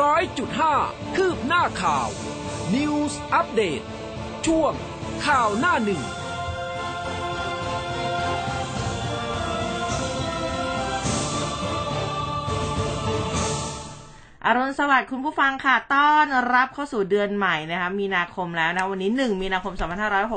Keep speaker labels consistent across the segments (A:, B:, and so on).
A: ร้อยจุดห้าคืบหน้าข่าว News อัปเดตช่วงข่าวหน้าหนึ่ง
B: อรุณสวัสดิ์คุณผู้ฟังค่ะ ต้อนรับเข้าสู่เดือนใหม่นะคะ มีนาคมแล้วนะ วันนี้ 1 มีนาคม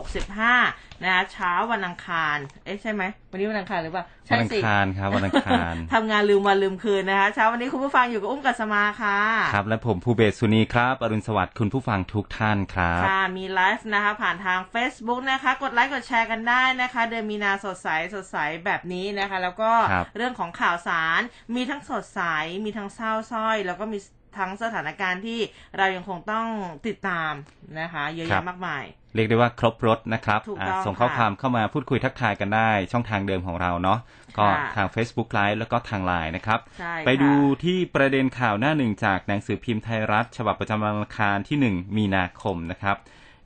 B: 2565 นะคะเช้าวันอังคาร เอ๊ะใช่ไหมวันนี้วันอังคารหรือเปล่า
C: วั
B: ใช่
C: นอัง
B: สิ
C: คารครับวันอังคาร
B: ทำงานลืมวันลืมคืนนะคะเช้าวันนี้คุณผู้ฟังอยู่กับอุ้มกัสมาค่ะ
C: ครับและผมภูเบศสุนีครับอรุณสวัสดิ์คุณผู้ฟังทุกท่านครับ
B: ค่ะมีไลฟ์นะคะผ่านทาง Facebook นะคะ กดไลค์กดแชร์กันได้นะคะ เดือนมีนาสดใสสดใสแบบนี้นะคะ แล้วก็
C: ครับ
B: เรื่องของข่าวสารมีทั้งสดใสมีทั้งเศร้าสร้อย แล้วก็มีทั้งสถานการณ์ที่เรายังคงต้องติดตามนะคะ เยอะ
C: ครั
B: แยะ
C: บ
B: มากมาย
C: เรียกได้ว่าครบรถนะครับ
B: ถูก
C: อะ
B: ต้อง
C: ส่งข้อ
B: ค่ะ
C: ความเข้ามาพูดคุยทักทายกันได้ ช่องทางเดิมของเราเนาะก็
B: ค่ะ
C: ทาง Facebook Live แล้วก็ทางไลน์นะครับ
B: ใช่
C: ไปดู
B: ค่ะ
C: ที่ประเด็นข่าวหน้าหนึ่งจากหนังสือพิมพ์ไทยรัฐ ฉบับประจำวันอังคารที่ 1 มีนาคมนะครับ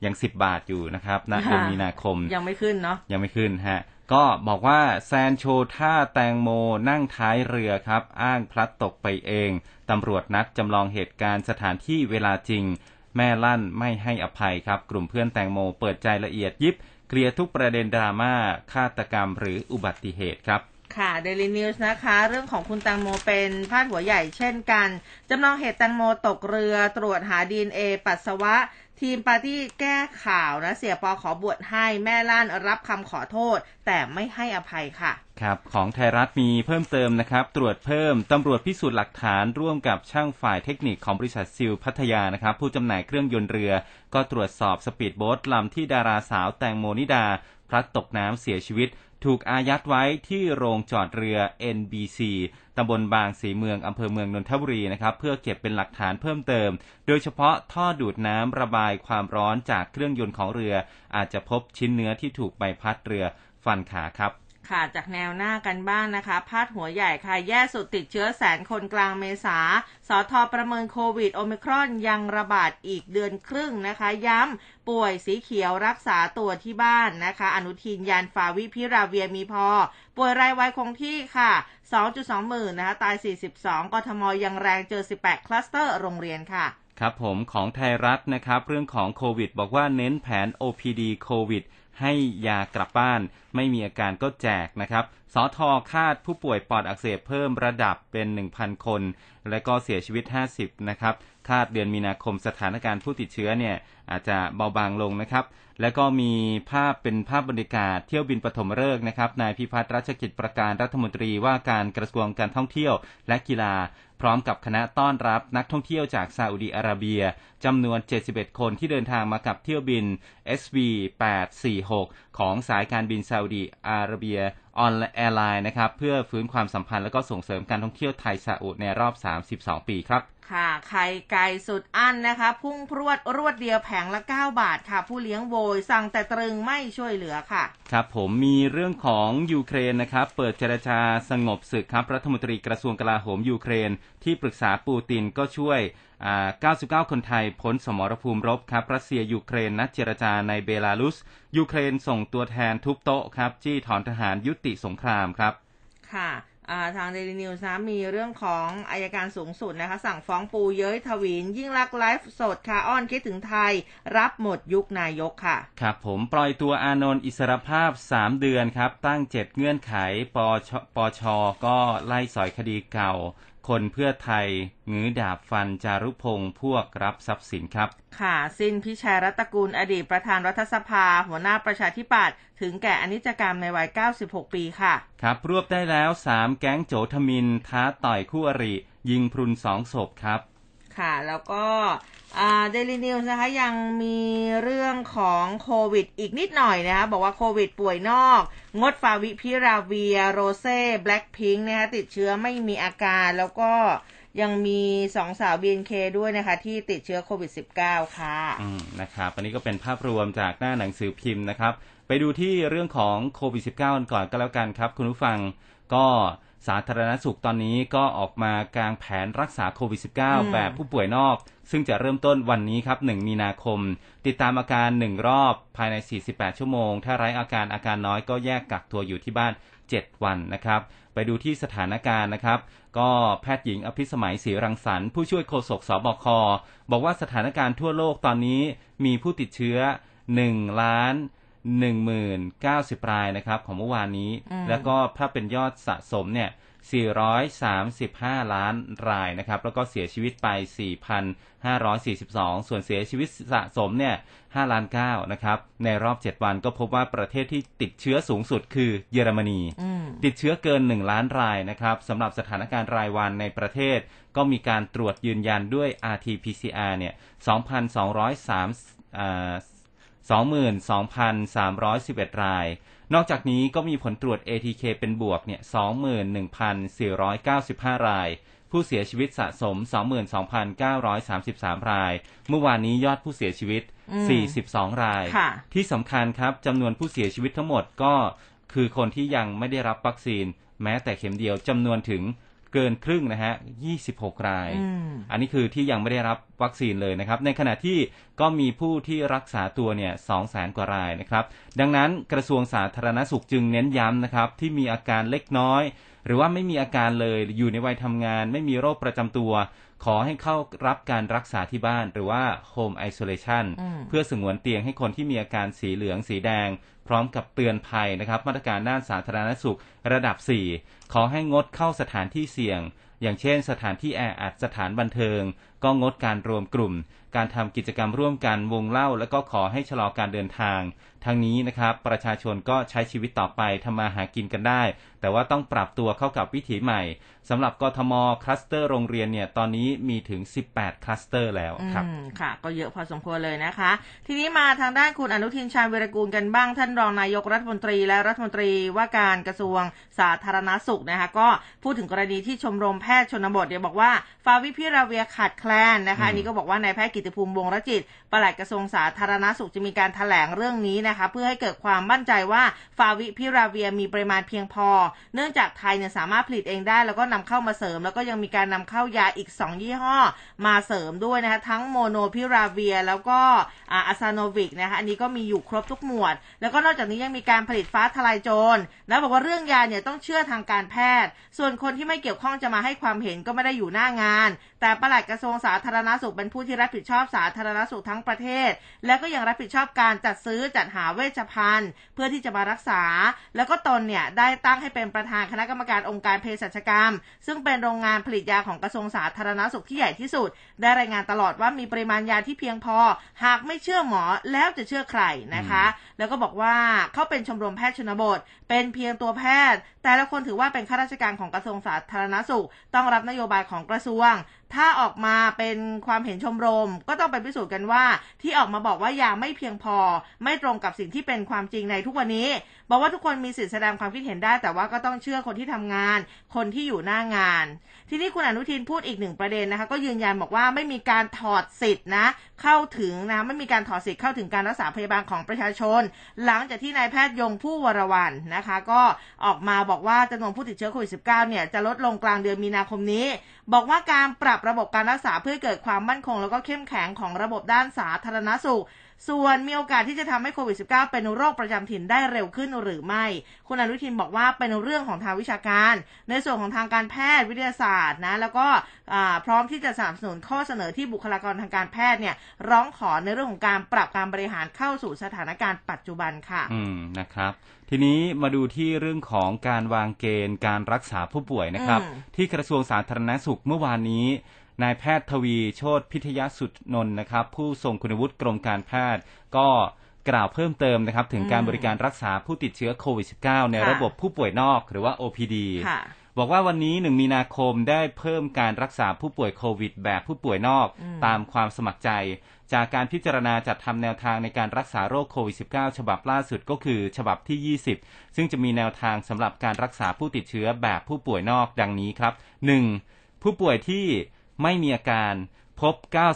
C: ยัง 10 บาทอยู่นะครับณเดือนมีนาคม
B: ยังไม่ขึ้นเนาะ
C: ยังไม่ขึ้นฮะก็บอกว่าแซนโชว์ท่าแตงโมนั่งท้ายเรือครับ อ้างพลัดตกไปเอง ตำรวจนัดจำลองเหตุการณ์สถานที่เวลาจริง แม่ลั่นไม่ให้อภัยครับ กลุ่มเพื่อนแตงโมเปิดใจละเอียดยิบ เคลียร์ทุกประเด็นดราม่าฆาตกรรมหรืออุบัติเหตุครับ
B: ค่ะ Daily News นะคะ เรื่องของคุณตังโมเป็นพาดหัวใหญ่เช่นกัน จำลองเหตุแตงโมตกเรือตรวจหาดีเอ็นเอปัสสาวะ ทีมปาร์ตี้แก้ข่าวนะ เสี่ยปอขอบวชให้แม่ลั่นรับคำขอโทษ แต่ไม่ให้อภัยค่ะ
C: ครับของไทยรัฐมีเพิ่มเติมนะครับ ตรวจเพิ่มตำรวจพิสูจน์หลักฐานร่วมกับช่างฝ่ายเทคนิคของบริษัทซิลพัทยานะครับ ผู้จำหน่ายเครื่องยนต์เรือ ก็ตรวจสอบสปีดโบ๊ทลำที่ดาราสาวแตงโมนิดา พลัดตกน้ำเสียชีวิต ถูกอายัดไว้ที่โรงจอดเรือ NBC ตำบลบางสีเมืองอำเภอเมืองนนทบุรีนะครับ เพื่อเก็บเป็นหลักฐานเพิ่มเติม โดยเฉพาะท่อดูดน้ำระบายความร้อนจากเครื่องยนต์ของเรือ อาจจะพบชิ้นเนื้อที่ถูกใบพัดเรือฟันขาครับ
B: ค่ะจากแนวหน้ากันบ้างนะคะ พาดหัวใหญ่ค่ะ แย่สุดติดเชื้อแสนคนกลางเมษาสทประเมินโควิดโอมิครอนยังระบาดอีกเดือนครึ่งนะคะ ย้ำป่วยสีเขียวรักษาตัวที่บ้านนะคะ อนุทินยานฟาวิพิราเวียมีพอ ป่วยรายวัยคงที่ค่ะ 2.2 หมื่นนะคะ ตาย 42 กทมยังแรงเจอ 18 คลัสเตอร์โรงเรียนค่ะ
C: ครับผมของไทยรัฐนะครับ เรื่องของโควิด บอกว่าเน้นแผน OPD โควิด ให้ยากลับบ้าน ไม่มีอาการก็แจกนะครับ สอทอคาดผู้ป่วยปอดอักเสบเพิ่มระดับเป็น 1,000 คน และก็เสียชีวิต 50 นะครับ คาดเดือนมีนาคมสถานการณ์ผู้ติดเชื้อเนี่ย อาจจะเบาบางลงนะครับ แล้วก็มีภาพเป็นภาพบรรยากาศเที่ยวบินปฐมฤกษ์นะครับ นายพิพัฒน์รัชกิจประการรัฐมนตรีว่าการกระทรวงการท่องเที่ยวและกีฬา พร้อมกับคณะต้อนรับนักท่องเที่ยวจากซาอุดีอาระเบียจำนวน 71 คนที่เดินทางมากับเที่ยวบิน SV 846ของสายการบิน Saudi Arabian Airlines นะครับ เพื่อฟื้นความสัมพันธ์และก็ส่งเสริมการท่องเที่ยวไทยซาอุดในรอบ 32 ปีครับ
B: ค่ะไข่ไก่สุดอั้นนะคะ พุ่งพรวดรวดเดียวแผงละ 9 บาทค่ะ ผู้เลี้ยงโวยสั่งแต่ตรึงไม่ช่วยเหลือค่ะ
C: ครับผมมีเรื่องของยูเครนนะครับ เปิดเจรจาสงบศึกครับ รัฐมนตรีกระทรวงกลาโหมยูเครน ที่ปรึกษาปูตินก็ช่วยอ่า99 คนไทยพ้นสมรภูมิรบครับ รัสเซียยูเครนนัดเจรจาในเบลารุส ยูเครนส่งตัวแทนทุบโต๊ะครับ จี้ถอนทหารยุติสงครามครับ
B: ค่ะอ่า ทางเดลินิวส์นะมีเรื่องของอัยการสูงสุดนะคะ สั่งฟ้องปูเย้ยทวิน ยิ่งลักษณ์ไลฟ์สดค่ะอ้อนคิดถึงไทย รับหมดยุคนายกค่ะ
C: ครับผมปล่อยตัวอานนท์อิสรภาพ 3 เดือนครับ ตั้ง 7 เงื่อนไขปอชปอชก็ไล่สอยคดีเก่า คนเพื่อไทยงื้อดาบฟันจารุพงศ์พวกรับทรัพย์สินครับ
B: ค่ะสิ้นพิชัยรัตนกุลอดีตประธานรัฐสภา หัวหน้าประชาธิปัตย์ถึงแก่อนิจกรรมในวัย 96 ปีค่ะ
C: ครับ รวบได้แล้ว 3 แก๊งโจทมิน ท้าต่อยคู่อริ ยิงพรุนสองศพครับ
B: ค่ะ แล้วก็เดลินิวส์นะคะยังมีเรื่องของโควิดอีกนิดหน่อยนะคะบอกว่าโควิดป่วยนอก งดฟาวิพิราเวียร์ โรเซ่แบล็กพิงค์นะคะติดเชื้อไม่มีอาการแล้วก็ยังมีสองสาว BNK ด้วยนะคะ ที่ติดเชื้อโควิด -19 ค่ะ
C: อืมนะครับอันนี้ก็เป็นภาพรวมจากหน้าหนังสือพิมพ์นะครับ ไปดูที่เรื่องของโควิด -19 กันก่อนก็แล้วกันครับ คุณผู้ฟังก็ สาธารณสุขตอนนี้ก็ออกมากางแผนรักษาโควิด
B: อืม
C: -19 แบบผู้ป่วยนอก ซึ่งจะเริ่มต้นวันนี้ครับ 1 มีนาคม ติดตามอาการ 1 รอบภายใน 48 ชั่วโมง ถ้าไร้อาการอาการน้อยก็แยกกักตัวอยู่ที่บ้าน 7 วันนะครับ ไปดูที่สถานการณ์นะครับ ก็แพทย์หญิงอภิสมัยศรีรังสรรค์ผู้ช่วยโฆษกสบคบอกว่าสถานการณ์ทั่วโลกตอนนี้มีผู้ติดเชื้อ1ล้าน 10,090รายนะครับของเมื่อวานนี้
B: อืม
C: แล้วก็ถ้าเป็นยอดสะสมเนี่ย435 ล้านรายนะครับ แล้วก็เสียชีวิตไป 4,542 ส่วนเสียชีวิตสะสมเนี่ย5ล้าน9นะครับ ในรอบ 7 วันก็พบว่าประเทศที่ติดเชื้อสูงสุดคือเยอรมนี
B: อืม
C: ติดเชื้อเกิน 1 ล้านรายนะครับสำหรับสถานการณ์รายวันในประเทศ ก็มีการตรวจยืนยันด้วย RT-PCR เนี่ย2,203อ่า 22,311 ราย นอกจากนี้ก็มีผลตรวจ ATK เป็นบวกเนี่ย 21,495 ราย ผู้เสียชีวิตสะสม 22,933 ราย เมื่อวานนี้ยอดผู้เสียชีวิต
B: อืม
C: 42 ราย
B: ค่ะ
C: ที่สำคัญครับจำนวนผู้เสียชีวิตทั้งหมดก็คือคนที่ยังไม่ได้รับวัคซีน แม้แต่เข็มเดียวจำนวนถึง เกินครึ่งนะฮะ 26 ราย
B: อืม
C: อันนี้คือที่ยังไม่ได้รับวัคซีนเลยนะครับ ในขณะที่ก็มีผู้ที่รักษาตัวเนี่ยสองแสนกว่ารายนะครับ ดังนั้นกระทรวงสาธารณสุขจึงเน้นย้ำนะครับ ที่มีอาการเล็กน้อย หรือว่าไม่มีอาการเลย อยู่ในวัยทำงาน ไม่มีโรคประจำตัว ขอให้เข้ารับการรักษาที่บ้าน หรือว่า home isolation
B: อืม
C: เพื่อสงวนเตียงให้คนที่มีอาการสีเหลือง สีแดง พร้อมกับเตือนภัยนะครับ มาตรการด้านสาธารณสุขระดับ 4 ขอให้งดเข้าสถานที่เสี่ยง อย่างเช่น สถานที่แออัดสถานบันเทิงก็งดการรวมกลุ่ม การทำกิจกรรมร่วมกันวงเหล้า แล้วก็ขอให้ชะลอการเดินทางทางนี้นะครับ ประชาชนก็ใช้ชีวิตต่อไปทำมาหากินกันได้ แต่ว่าต้องปรับตัวเข้ากับวิถีใหม่สำหรับกทมคลัสเตอร์โรงเรียนเนี่ยตอนนี้มีถึง 18 คลัสเตอร์แล้วครับ
B: อืมค่ะ ก็เยอะพอสมควรเลยนะคะ ทีนี้มาทางด้านคุณอนุทินชาญวีรกูลกันบ้างท่านรองนายกรัฐมนตรีและรัฐมนตรีว่าการกระทรวงสาธารณสุขนะคะก็พูดถึงกรณีที่ชมรมแพทย์ชนบทเนี่ยบอกว่าฟาวิพิราเวียร์ขาดแคลนนะคะ
C: อืม
B: อันนี้ก็บอกว่านายแพทย์เกียรติภูมิวงศ์รจิตปลัดกระทรวงสาธารณสุขจะมีการแถลงเรื่องนี้นะคะ เพื่อให้เกิดความมั่นใจว่าฟาวิพิราเวียร์มีปริมาณเพียงพอ เนื่องจากไทยเนี่ยสามารถผลิตเองได้ แล้วก็นำเข้ามาเสริม แล้วก็ยังมีการนำเข้ายาอีก 2 ยี่ห้อ มาเสริมด้วยนะคะ ทั้งโมลนูพิราเวียร์แล้วก็อาอาซาโนวิกนะคะอันนี้ก็มีอยู่ครบทุกหมวด แล้วก็นอกจากนี้ยังมีการผลิตฟ้าทลายโจรแล้วบอกว่าเรื่องยาเนี่ยต้องเชื่อทางการแพทย์ ส่วนคนที่ไม่เกี่ยวข้องจะมาให้ความเห็นก็ไม่ได้อยู่หน้างาน แต่ปลัดกระทรวงสาธารณสุขเป็นผู้ที่รับผิดชอบสาธารณสุขทั้งประเทศ แล้วก็ยังรับผิดชอบการจัดซื้อจัดหาเวชภัณฑ์ เพื่อที่จะมารักษา แล้วก็ตนเนี่ยได้ตั้งให้เป็นประธานคณะกรรมการองค์การเภสัชกรรม ซึ่งเป็นโรงงานผลิตยาของกระทรวงสาธารณสุขที่ใหญ่ที่สุด ได้รายงานตลอดว่ามีปริมาณยาที่เพียงพอ หากไม่เชื่อหมอแล้วจะเชื่อใครนะคะ แล้วก็บอกว่าเขาเป็นชมรมแพทย์ชนบท เป็นเพียงตัวแพทย์ แต่ละคนถือว่าเป็นข้าราชการของกระทรวงสาธารณสุข ต้องรับนโยบายของกระทรวงถ้าออกมาเป็นความเห็นชมรม ก็ต้องไปพิสูจน์กันว่า ที่ออกมาบอกว่ายาไม่เพียงพอ ไม่ตรงกับสิ่งที่เป็นความจริงในทุกวันนี้ บอกว่าทุกคนมีสิทธิแสดงความคิดเห็นได้ แต่ว่าก็ต้องเชื่อคนที่ทำงาน คนที่อยู่หน้างาน ทีนี้คุณอนุทินพูดอีกหนึ่งประเด็นนะคะ ก็ยืนยันบอกว่าไม่มีการถอดสิทธิ์นะ เข้าถึงนะไม่มีการถอดสิทธิ์เข้าถึงการรักษาพยาบาลของประชาชน หลังจากที่นายแพทย์ยงผู้วรวันนะคะ ก็ออกมาบอกว่าจำนวนผู้ติดเชื้อโควิด -19 เนี่ยจะลดลงกลางเดือนมีนาคมนี้ บอกว่าการปรับระบบการรักษาเพื่อเกิดความมั่นคง แล้วก็เข้มแข็งของระบบด้านสาธารณสุข ส่วนมีโอกาสที่จะทำให้โควิด -19 เป็นโรคประจำถิ่นได้เร็วขึ้นหรือไม่ คุณอนุทินบอกว่าเป็นเรื่องของทางวิชาการ ในส่วนของทางการแพทย์วิทยาศาสตร์นะแล้วก็อ่าพร้อมที่จะสนับสนุนข้อเสนอที่บุคลากรทางการแพทย์เนี่ยร้องขอในเรื่องของการปรับการบริหารเข้าสู่สถานการณ์ปัจจุบันค่ะ
C: อืมนะครับทีนี้มาดูที่เรื่องของการวางเกณฑ์การรักษาผู้ป่วยนะครับ
B: อืม
C: ที่กระทรวงสาธารณสุขเมื่อวานนี้ นายแพทย์ทวีโชตพิทยสุดนนท์นะครับ ผู้ทรงคุณวุฒิกรมการแพทย์ก็กล่าวเพิ่มเติมนะครับ ถึงการ
B: อืม
C: บริการรักษาผู้ติดเชื้อโควิด -19 ใน
B: ค่ะ
C: ระบบผู้ป่วยนอกหรือว่า OPD
B: ค่ะ
C: บอกว่าวันนี้หนึ่งมีนาคมได้เพิ่มการรักษาผู้ป่วยโควิด แบบผู้ป่วยนอก
B: อืม
C: ตามความสมัครใจ จากการพิจารณาจัดทำแนวทางในการรักษาโรคโควิด -19 ฉบับล่าสุดก็คือฉบับที่ 20 ซึ่งจะมีแนวทางสำหรับการรักษาผู้ติดเชื้อแบบผู้ป่วยนอกดังนี้ครับ 1. ผู้ป่วยที่ ไม่มีอาการพบ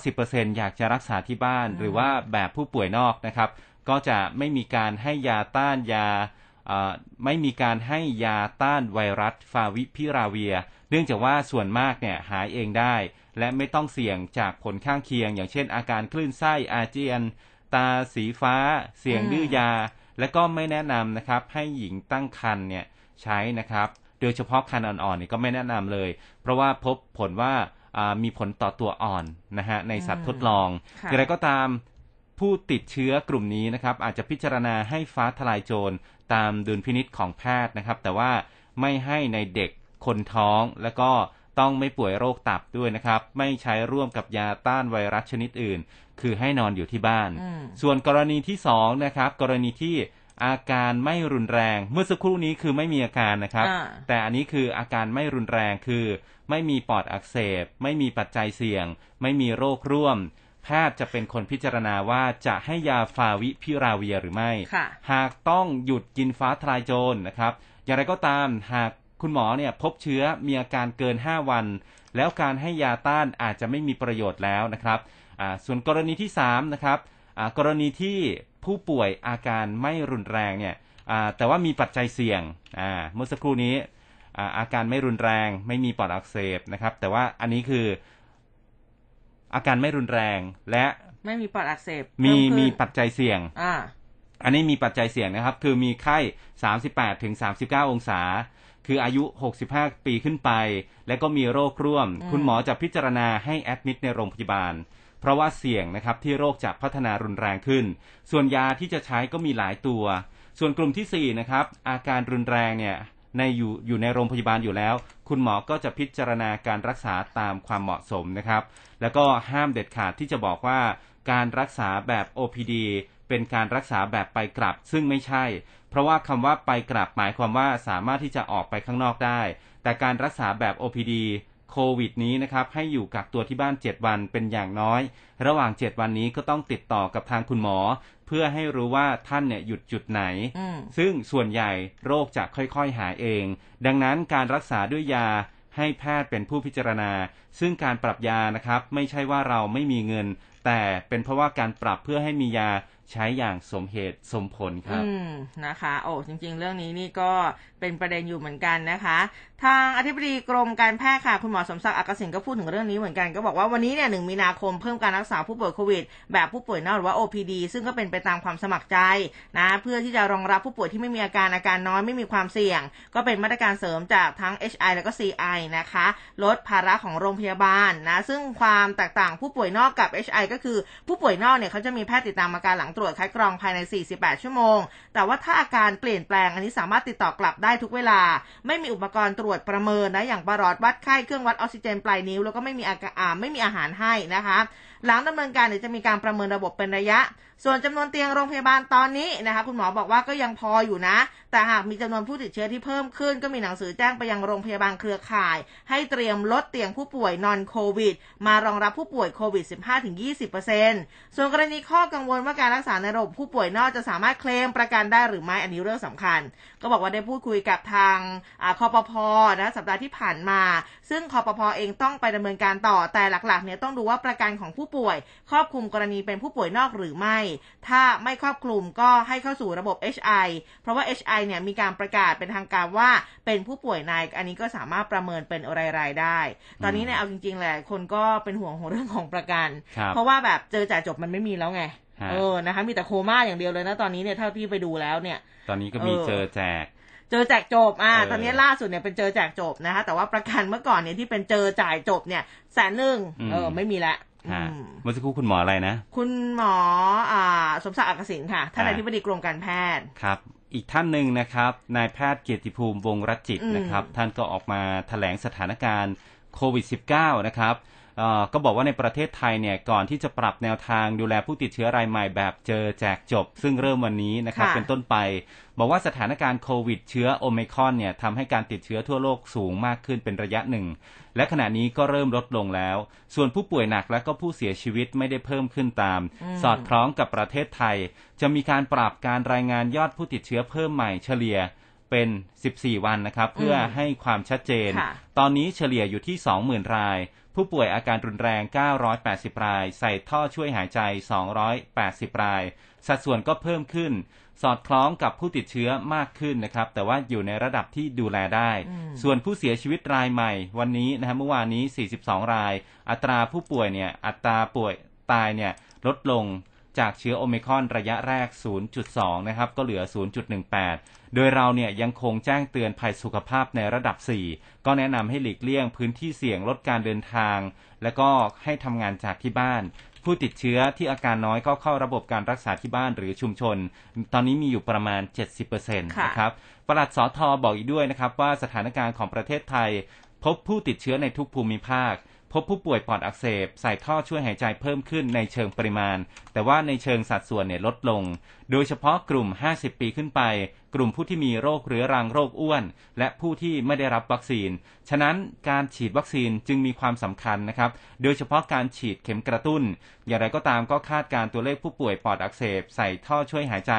C: 90%อยากจะรักษาที่บ้าน หรือว่าแบบผู้ป่วยนอกนะครับ ก็จะไม่มีการให้ยาต้านยาเอ่อไม่มีการให้ยาต้านไวรัสฟาวิพิราเวีย เนื่องจากว่าส่วนมากเนี่ยหายเองได้ และไม่ต้องเสี่ยงจากผลข้างเคียง อย่างเช่น อาการคลื่นไส้อาเจียน ตาสีฟ้า เสียง
B: อืม
C: ดื้อยา และก็ไม่แนะนำนะครับให้หญิงตั้งครรภ์เนี่ยใช้นะครับ โดยเฉพาะคันอ่อนๆเนี่ยก็ไม่แนะนำเลย เพราะว่าพบผลว่าอ่า มีผลต่อตัวอ่อนนะฮะในสัตว์ทดลอง
B: ค่ะ
C: อย่างไรก็ตามผู้ติดเชื้อกลุ่มนี้นะครับ อาจจะพิจารณาให้ฟ้าทลายโจรตามดุลพินิษของแพทย์นะครับ แต่ว่าไม่ให้ในเด็กคนท้องแล้วก็ต้องไม่ป่วยโรคตับด้วยนะครับ ไม่ใช้ร่วมกับยาต้านไวรัสชนิดอื่น คือให้นอนอยู่ที่บ้าน
B: อืม
C: ส่วนกรณีที่สองนะครับ กรณีที่ อาการไม่รุนแรง เมื่อสักครู่นี้คือไม่มีอาการนะครับ
B: อ่า
C: แต่อันนี้คืออาการไม่รุนแรงคือ ไม่มีปอดอักเสบ ไม่มีปัจจัยเสี่ยง ไม่มีโรคร่วม แพทย์จะเป็นคนพิจารณาว่าจะให้ยาฟาวิพิราเวียหรือไม่
B: ค่ะ
C: หากต้องหยุดกินฟ้าทลายโจรนะครับ อย่างไรก็ตามหากคุณหมอเนี่ยพบเชื้อมีอาการเกิน 5 วัน แล้วการให้ยาต้านอาจจะไม่มีประโยชน์แล้วนะครับอ่าส่วนกรณีที่3นะครับอ่า กรณีที่ผู้ป่วยอาการไม่รุนแรงเนี่ยอ่าแต่ว่ามีปัจจัยเสี่ยงอ่าเมื่อสักครู่นี้อ่าอาการไม่รุนแรงไม่มีปอดอักเสบนะครับ แต่ว่าอันนี้คืออาการไม่รุนแรงและ
B: ไม่มีปอดอักเสบ
C: มี
B: เพิ่ขึ้น
C: มีปัจจัยเสี่ยง
B: อ่า
C: อันนี้มีปัจจัยเสี่ยงนะครับ คือมีไข้ 38ถึง39 องศา คืออายุ 65 ปีขึ้นไป และก็มีโรคร่วม
B: อืม
C: คุณหมอจะพิจารณาให้แอดมิดในโรงพยาบาล เพราะว่าเสี่ยงนะครับที่โรคจะพัฒนารุนแรงขึ้น ส่วนยาที่จะใช้ก็มีหลายตัว ส่วนกลุ่มที่4นะครับอาการรุนแรงเนี่ยในอยู่อยู่ในโรงพยาบาลอยู่แล้ว คุณหมอก็จะพิจารณาการรักษาตามความเหมาะสมนะครับ แล้วก็ห้ามเด็ดขาดที่จะบอกว่าการรักษาแบบ OPD เป็นการรักษาแบบไปกลับซึ่งไม่ใช่ เพราะว่าคำว่าไปกลับหมายความว่าสามารถที่จะออกไปข้างนอกได้ แต่การรักษาแบบ OPD โควิดนี้นะครับให้อยู่กักตัวที่บ้าน 7 วันเป็นอย่างน้อย ระหว่าง 7 วันนี้ก็ต้องติดต่อกับทางคุณหมอ เพื่อให้รู้ว่าท่านเนี่ยหยุดจุดไหน
B: อืม
C: ซึ่งส่วนใหญ่โรคจะค่อยๆหายเอง ดังนั้นการรักษาด้วยยาให้แพทย์เป็นผู้พิจารณา ซึ่งการปรับยานะครับไม่ใช่ว่าเราไม่มีเงิน แต่เป็นเพราะว่าการปรับเพื่อให้มียาใช้อย่างสมเหตุสมผลครับ
B: อืม นะคะ โอ้ จริง ๆ เรื่องนี้นี่ก็ เป็นประเด็นอยู่เหมือนกันนะคะ ทางอธิบดีกรมการแพทย์ค่ะ คุณหมอสมศักดิ์อักษิณก็พูดถึงเรื่องนี้เหมือนกัน ก็บอกว่าวันนี้เนี่ยหนึ่งมีนาคมเพิ่มการรักษาผู้ป่วยโควิด แบบผู้ป่วยนอกหรือว่า OPD ซึ่งก็เป็นไปตามความสมัครใจนะ เพื่อที่จะรองรับผู้ป่วยที่ไม่มีอาการอาการน้อยไม่มีความเสี่ยง ก็เป็นมาตรการเสริมจากทั้ง HI แล้วก็ CI นะคะ ลดภาระของโรงพยาบาลนะ ซึ่งความแตกต่างผู้ป่วยนอกกับ HI ก็คือผู้ป่วยนอกเนี่ยเขาจะมีแพทย์ติดตามอาการหลังตรวจคัดกรองภายใน 48 ชั่วโมง แต่ว่าถ้าอาการเปลี่ยนแปลงอันนี้สามารถติดต่อกลับได้ได้ทุกเวลา ไม่มีอุปกรณ์ตรวจประเมินนะอย่างปรอดวัดไข้เครื่องวัดออกซิเจนปลายนิ้วแล้วก็ไม่มีอาการอ่าไม่มีอาหารให้นะคะ หลังดำเนินการเดี๋ยวจะมีการประเมินระบบเป็นระยะ ส่วนจำนวนเตียงโรงพยาบาลตอนนี้นะคะ คุณหมอบอกว่าก็ยังพออยู่นะ แต่หากมีจำนวนผู้ติดเชื้อที่เพิ่มขึ้น ก็มีหนังสือแจ้งไปยังโรงพยาบาลเครือข่าย ให้เตรียมลดเตียงผู้ป่วยนอนโควิด มารองรับผู้ป่วยโควิด 15-20%ส่วนกรณีข้อกังวลว่าการรักษาในระบบผู้ป่วยนอกจะสามารถเคลมประกันได้หรือไม่อันนี้เรื่องสำคัญ ก็บอกว่าได้พูดคุยกับทางอคอปพนะสัปดาห์ที่ผ่านมา ซึ่งคอปพเองต้องไปดำเนินการต่อแต่หลักๆเนี่ยต้องดูว่าประกันของผู้ป่วย ครอบคลุมกรณีเป็นผู้ป่วยนอกหรือไม่ ถ้าไม่ครอบคลุมก็ให้เข้าสู่ระบบ HI เพราะว่า HI เนี่ยมีการประกาศเป็นทางการว่าเป็นผู้ป่วยในอันนี้ก็สามารถประเมินเป็นรายๆได้ ตอนนี้เนี่ยเอาจริงๆแหละคนก็เป็นห่วงของเรื่องของประกัน
C: ครับ
B: เพราะว่าแบบเจอจ่ายจบมันไม่มีแล้วไง
C: ฮะ
B: เออนะคะมีแต่โคม่าอย่างเดียวเลยนะตอนนี้เนี่ยเท่าที่ไปดูแล้วเนี่ย
C: ตอนนี้ก็มี
B: เออ
C: เจอแจก
B: เจอแจกจบ อ่า
C: เออ
B: ตอนนี้ล่าสุดเนี่ยเป็นเจอแจกจบนะคะ แต่ว่าประกันเมื่อก่อนเนี่ยที่เป็นเจอจ่ายจบเนี่ยแสนหนึ่งเออ ไม่มีละ
C: ฮะ
B: อืม
C: เมื่อสักครู่คุณหมออะไรนะ
B: คุณหมออ่าสมศักดิ์อักษิณค่ะ ท่าน
C: อ่า
B: อธิบดีกรมการแพทย์
C: ครับ อีกท่านหนึ่งนะครับนายแพทย์เกียรติภูมิวงศ์รัตจิต
B: อืม
C: นะครับ ท่านก็ออกมาแถลงสถานการณ์โควิด -19 นะครับเอ่อ ก็บอกว่าในประเทศไทยเนี่ยก่อนที่จะปรับแนวทางดูแลผู้ติดเชื้อรายใหม่แบบเจอแจกจบ ซึ่งเริ่มวันนี้นะครับ
B: ค่ะ
C: เป็นต้นไป บอกว่าสถานการณ์โควิดเชื้อโอไมครอนเนี่ยทำให้การติดเชื้อทั่วโลกสูงมากขึ้นเป็นระยะหนึ่ง และขณะนี้ก็เริ่มลดลงแล้ว ส่วนผู้ป่วยหนักและก็ผู้เสียชีวิตไม่ได้เพิ่มขึ้นตาม
B: อืม
C: สอดคล้องกับประเทศไทย จะมีการปรับการรายงานยอดผู้ติดเชื้อเพิ่มใหม่เฉลี่ยเป็น 14 วันนะครับ เพื่อให้ความชัดเจน
B: ค่ะ
C: ตอนนี้เฉลี่ยอยู่ที่ 20,000 ราย ผู้ผู้ป่วยอาการรุนแรง 980 ราย ใส่ท่อช่วยหายใจ 280 ราย สัดส่วนก็เพิ่มขึ้น สอดคล้องกับผู้ติดเชื้อมากขึ้นนะครับ แต่ว่าอยู่ในระดับที่ดูแลได้
B: อืม
C: ส่วนผู้เสียชีวิตรายใหม่ วันนี้นะครับเมื่อวานนี้ 42 ราย อัตราผู้ป่วยเนี่ย อัตราป่วยตายเนี่ยลดลง จากเชื้อโอมิครอนระยะแรก 0.2 นะครับ ก็เหลือ 0.18 โดยเราเนี่ยยังคงแจ้งเตือนภัยสุขภาพในระดับ 4 ก็แนะนำให้หลีกเลี่ยงพื้นที่เสี่ยงลดการเดินทาง และก็ให้ทำงานจากที่บ้าน ผู้ติดเชื้อที่อาการน้อยก็เข้าระบบการรักษาที่บ้านหรือชุมชน ตอนนี้มีอยู่ประมาณ 70%นะครับปลัดสอทอบอกอีกด้วยนะครับว่าสถานการณ์ของประเทศไทย พบผู้ติดเชื้อในทุกภูมิภาค พบผู้ป่วยปอดอักเสบใส่ท่อช่วยหายใจเพิ่มขึ้นในเชิงปริมาณ แต่ว่าในเชิงสัดส่วนเนี่ยลดลง โดยเฉพาะกลุ่ม 50 ปีขึ้นไป กลุ่มผู้ที่มีโรคเรื้อรังโรคอ้วน และผู้ที่ไม่ได้รับวัคซีน ฉะนั้นการฉีดวัคซีนจึงมีความสำคัญนะครับ โดยเฉพาะการฉีดเข็มกระตุ้น อย่างไรก็ตามก็คาดการตัวเลขผู้ป่วยปอดอักเสบใส่ท่อช่วยหายใจ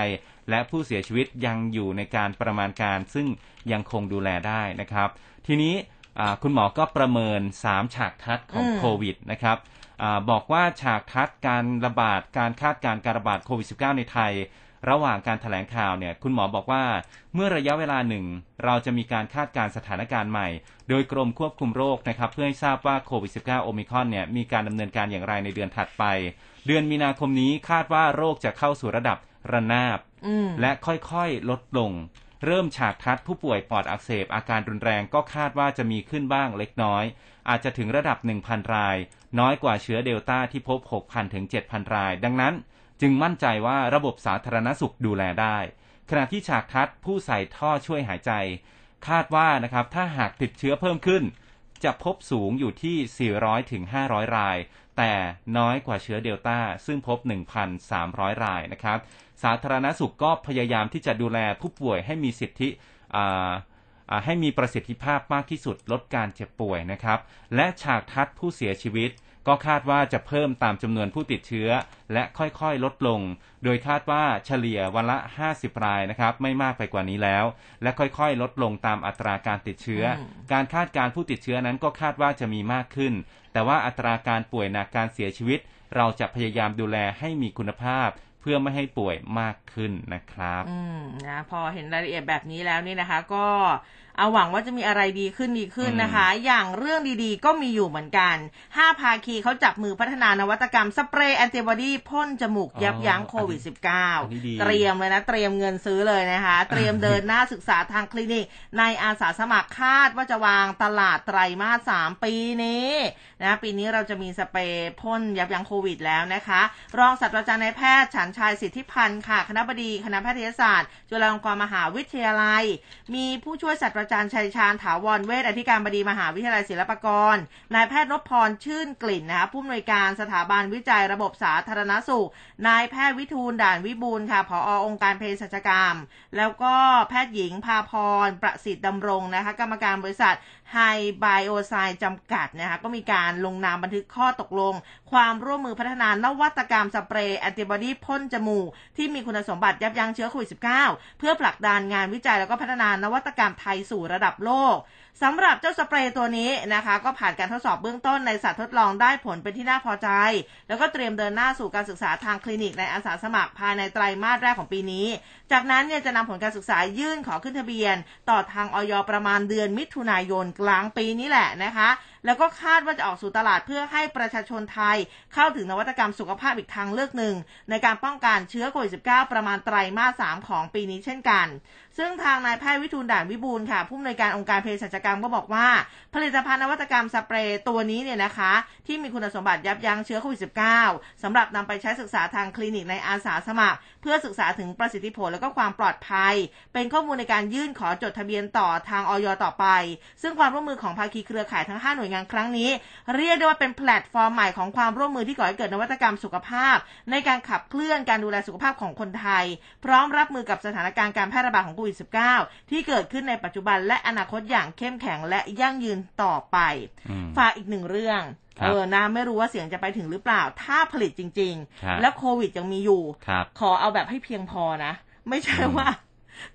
C: และผู้เสียชีวิตยังอยู่ในการประมาณการ ซึ่งยังคงดูแลได้นะครับ ทีนี้ คุณหมอก็ประเมิน 3 ฉากทัดของ
B: อืม
C: โควิดนะครับอาบอกว่าฉากทัดการระบาดการคาดการณ์การระบาดโควิด -19 ในไทย ระหว่างการถแถลงข่าวเนี่ยคุณหมอบอกว่าเมื่อระยะเวลาหนึ่ง เราจะมีการคาดการณ์สถานการณ์ใหม่ โดยกรมควบคุมโรคนะครับ เพื่อให้ทราบว่าโควิด -19 โอมิครอนเนี่ยมีการดำเนินการอย่างไรในเดือนถัดไป เดือนมีนาคมนี้คาดว่าโรคจะเข้าสู่ระดับระนาบ
B: อืม
C: และค่อยๆลดลง เริ่มฉากทัดผู้ป่วยปอดอักเสบอาการรุนแรงก็คาดว่าจะมีขึ้นบ้างเล็กน้อย อาจจะถึงระดับ 1,000 ราย น้อยกว่าเชื้อเดลต้าที่พบ 6,000 ถึง 7,000 ราย ดังนั้น จึงมั่นใจว่าระบบสาธารณสุขดูแลได้ ขณะที่ฉากทัดผู้ใส่ท่อช่วยหายใจ คาดว่านะครับถ้าหากติดเชื้อเพิ่มขึ้น จะพบสูงอยู่ที่ 400 ถึง 500 ราย แต่น้อยกว่าเชื้อเดลต้าซึ่งพบ 1,300 รายนะครับ สาธารณสุขก็พยายามที่จะดูแลผู้ป่วยให้มีสิทธิอ่าอ่าให้มีประสิทธิภาพมากที่สุดลดการเจ็บป่วยนะครับ และฉากทัดผู้เสียชีวิต ก็คาดว่าจะเพิ่มตามจำนวนผู้ติดเชื้อ และค่อยๆลดลง โดยคาดว่าเฉลี่ยวันละ 50 รายนะครับ ไม่มากไปกว่านี้แล้ว และค่อยๆ ลดลงตามอัตราการติดเชื้ออ
B: ม
C: การคาดการณ์ผู้ติดเชื้อนั้นก็คาดว่าจะมีมากขึ้น แต่ว่าอัตราการป่วยหนักการเสียชีวิต เราจะพยายามดูแลให้มีคุณภาพ เพื่อไม่ให้ป่วยมากขึ้นนะครับ
B: อืมนะพอเห็นรายละเอียดแบบนี้แล้วนี่นะคะ ก็ เอาหวังว่าจะมีอะไรดีขึ้นดีขึ้นนะคะ อย่างเรื่องดีๆ ก็มีอยู่เหมือนกัน ห้าภาคีเขาจับมือพัฒนานวัตกรรมสเปรย์แอนติบอดีพ่นจมูกยับยั้งโควิด
C: อันนี้ดี
B: -19 เตรียมเลยนะ เตรียมเงินซื้อเลยนะคะ เตรียมเดินหน้าศึกษาทางคลินิก ในอาสาสมัครคาดว่าจะวางตลาดไตรมาสสามปีนี้นะปีนี้เราจะมีสเปรย์พ่นยับยั้งโควิดแล้วนะคะ รองศาสตราจารย์นายแพทย์ฉันชัยสิทธิพันธ์ค่ะ คณะบดีคณะแพทยศาสตร์ จุฬาลงกรณ์มหาวิทยาลัย มีผู้ช่วยศาสตราจารย์ชัยชาญถาวรเวชอธิการบดีมหาวิทยาลัยศิลปากร นายแพทย์นพพรชื่นกลิ่นนะคะผู้อำนวยการสถาบันวิจัยระบบสาธารณสุข นายแพทย์วิทูลด่านวิบูลค่ะผอองค์การเภสัชกรรม แล้วก็แพทย์หญิงพาพรประสิทธิ์ดำรงนะคะกรรมการบริษัท ไฮไบโอไซจำกัดนะคะก็มีการลงนามบันทึกข้อตกลง ความร่วมมือพัฒนานวัตกรรมสเปรย์แอนติบอดีพ่นจมูก ที่มีคุณสมบัติยับยั้งเชื้อโควิด -19 เพื่อผลักดันงานวิจัยแล้วก็พัฒนานวัตกรรมไทยสู่ระดับโลก สำหรับเจ้าสเปรย์ตัวนี้นะคะ ก็ผ่านการทดสอบเบื้องต้นในสัตว์ทดลองได้ผลเป็นที่น่าพอใจ แล้วก็เตรียมเดินหน้าสู่การศึกษาทางคลินิกในอาสาสมัครภายในไตรมาสแรกของปีนี้ จากนั้นเนี่ยจะนำผลการศึกษายื่นขอขึ้นทะเบียน ต่อทางออยประมาณเดือนมิถุนายนกลางปีนี้แหละนะคะ แล้วก็คาดว่าจะออกสู่ตลาดเพื่อให้ประชาชนไทย เข้าถึงนวัตกรรมสุขภาพอีกทางเลือกหนึ่ง ในการป้องกันเชื้อโควิด -19 ประมาณไตรมาส 3 ของปีนี้เช่นกัน ซึ่งทางนายแพทย์วิทูลด่านวิบูลค่ะ ผู้อำนวยการองค์การเภสัชกรรมก็บอกว่า ผลิตภัณฑ์นวัตกรรมสเปรย์ตัวนี้เนี่ยนะคะ ที่มีคุณสมบัติยับยั้งเชื้อโควิด -19 สำหรับนำไปใช้ศึกษาทางคลินิกในอาสาสมัคร เพื่อศึกษาถึงประสิทธิผลและก็ความปลอดภัย เป็นข้อมูลในการยื่นขอจดทะเบียนต่อทางออยต่อไป ซึ่งความร่วมมือของภาคีเครือข่ายทั้ง 5 หน่วยงานครั้งนี้ เรียกได้ว่าเป็นแพลตฟอร์มใหม่ของความร่วมมือที่ก่อให้เกิดนวัตกรรมสุขภาพ ในการขับเคลื่อนการดูแลสุขภาพของคนไทย พร้อมรับมือกับสถานการณ์การแพร่ระบาดของโควิด -19 ที่เกิดขึ้นในปัจจุบันและอนาคตอย่างเข้มแข็งและยั่งยืนต่อไป
C: อืม
B: ฝากอีกหนึ่งเรื่อง
C: ครับ
B: เออนะไม่รู้ว่าเสียงจะไปถึงหรือเปล่า ถ้าผลิตจริง
C: ครับ
B: ๆและโควิดยังมีอยู่
C: ครับ
B: ขอเอาแบบให้เพียงพอนะ ไม่ใช่ว่า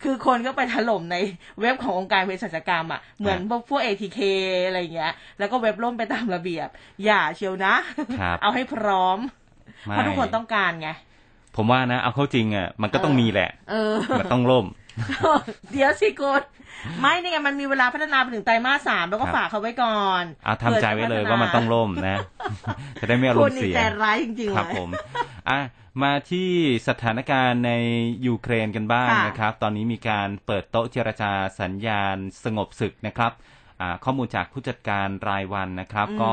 B: คือคนก็ไปถล่มในเว็บขององค์การเภสัชกรรมอะเหมือนพวกพวก ATK อะไรอย่างเงี้ย แล้วก็เว็บล่มไปตามระเบียบ อย่าเชียวนะ
C: ครับ
B: เอาให้พร้อม
C: ไม่
B: เพราะทุกคนต้องการไง
C: ผมว่านะ เอาเข้าจริงอะมันก็ต้องมีแหละ
B: เออ
C: มันต้องล่ม
B: เดี๋ยวสิกดไม่นี่ไงมันมีเวลาพัฒนาไปถึงไตรมาสสามแล้วก็
C: ครับ
B: ฝากเขาไว้ก่อน
C: เอาทำใจไว้เลยว่ามันต้องล่มนะจะได้ไม่อาร
B: คุ
C: ม
B: ณ
C: ณ์
B: นี่
C: เสีย
B: ใจร้ายจริงๆ
C: ครับ
B: เลย
C: ผมอะมาที่สถานการณ์ในยูเครนกันบ้าง
B: ค่ะ
C: นะครับ ตอนนี้มีการเปิดโต๊ะเจรจาสัญญาณสงบศึกนะครับอ่าข้อมูลจากผู้จัดการรายวันนะครับ
B: อืม
C: ก็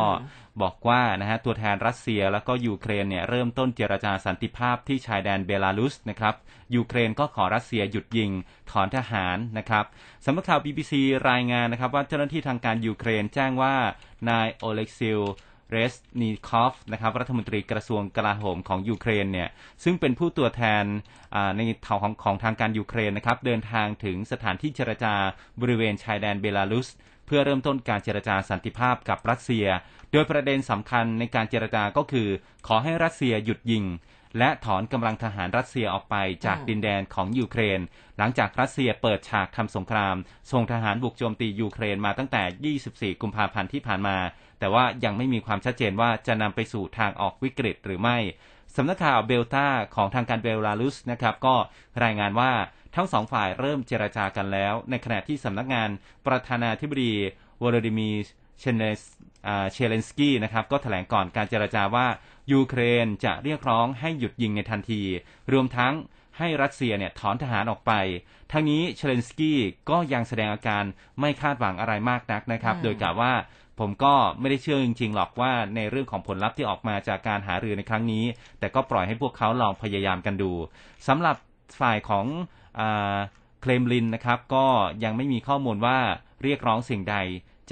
C: บอกว่านะฮะตัวแทนรัสเซียแล้วก็ยูเครนเนี่ยเริ่มต้นเจรจาสันติภาพที่ชายแดนเบลารุสนะครับ ยูเครนก็ขอรัสเซียหยุดยิงถอนทหารนะครับสำนักข่าว BBC รายงานนะครับว่าเจ้าหน้าที่ทางการยูเครนแจ้งว่านายโอเล็กซีเรซนิคอฟนะครับรัฐมนตรีกระทรวงกลาโหมของยูเครนเนี่ยซึ่งเป็นผู้ตัวแทนในทางของของทางการยูเครนนะครับเดินทางถึงสถานที่เจรจาบริเวณชายแดนเบลารุส เพื่อเริ่มต้นการเจรจาสันติภาพกับรัสเซีย โดยประเด็นสำคัญในการเจรจาก็คือ ขอให้รัสเซียหยุดยิง และถอนกำลังทหารรัสเซียออกไปจาก
B: อืม
C: ดินแดนของยูเครน หลังจากรัสเซียเปิดฉากทำสงคราม ส่งทหารบุกโจมตียูเครนมาตั้งแต่ 24 กุมภาพันธ์ที่ผ่านมา แต่ว่ายังไม่มีความชัดเจนว่าจะนำไปสู่ทางออกวิกฤตหรือไม่สำนักข่าวเบลตาของทางการเบลารุสนะครับก็รายงานว่าทั้งสองฝ่ายเริ่มเจรจากันแล้ว ในขณะที่สำนักงานประธานาธิบดีวลาดิมีร์เซเลนส์อ่าเซเลนสกี้นะครับก็แถลงก่อนการเจรจาว่า ยูเครนจะเรียกร้องให้หยุดยิงในทันที รวมทั้งให้รัสเซียเนี่ยถอนทหารออกไป ทั้งนี้เซเลนสกี้ก็ยังแสดงอาการไม่คาดหวังอะไรมากนักนะครับ
B: อืม
C: โดยกล่าวว่าผมก็ไม่ได้เชื่อจริงๆหรอกว่าในเรื่องของผลลัพธ์ที่ออกมาจากการหารือในครั้งนี้ แต่ก็ปล่อยให้พวกเขาลองพยายามกันดูสำหรับฝ่ายของอาเคลมลินนะครับ ก็ยังไม่มีข้อมูลว่าเรียกร้องสิ่งใด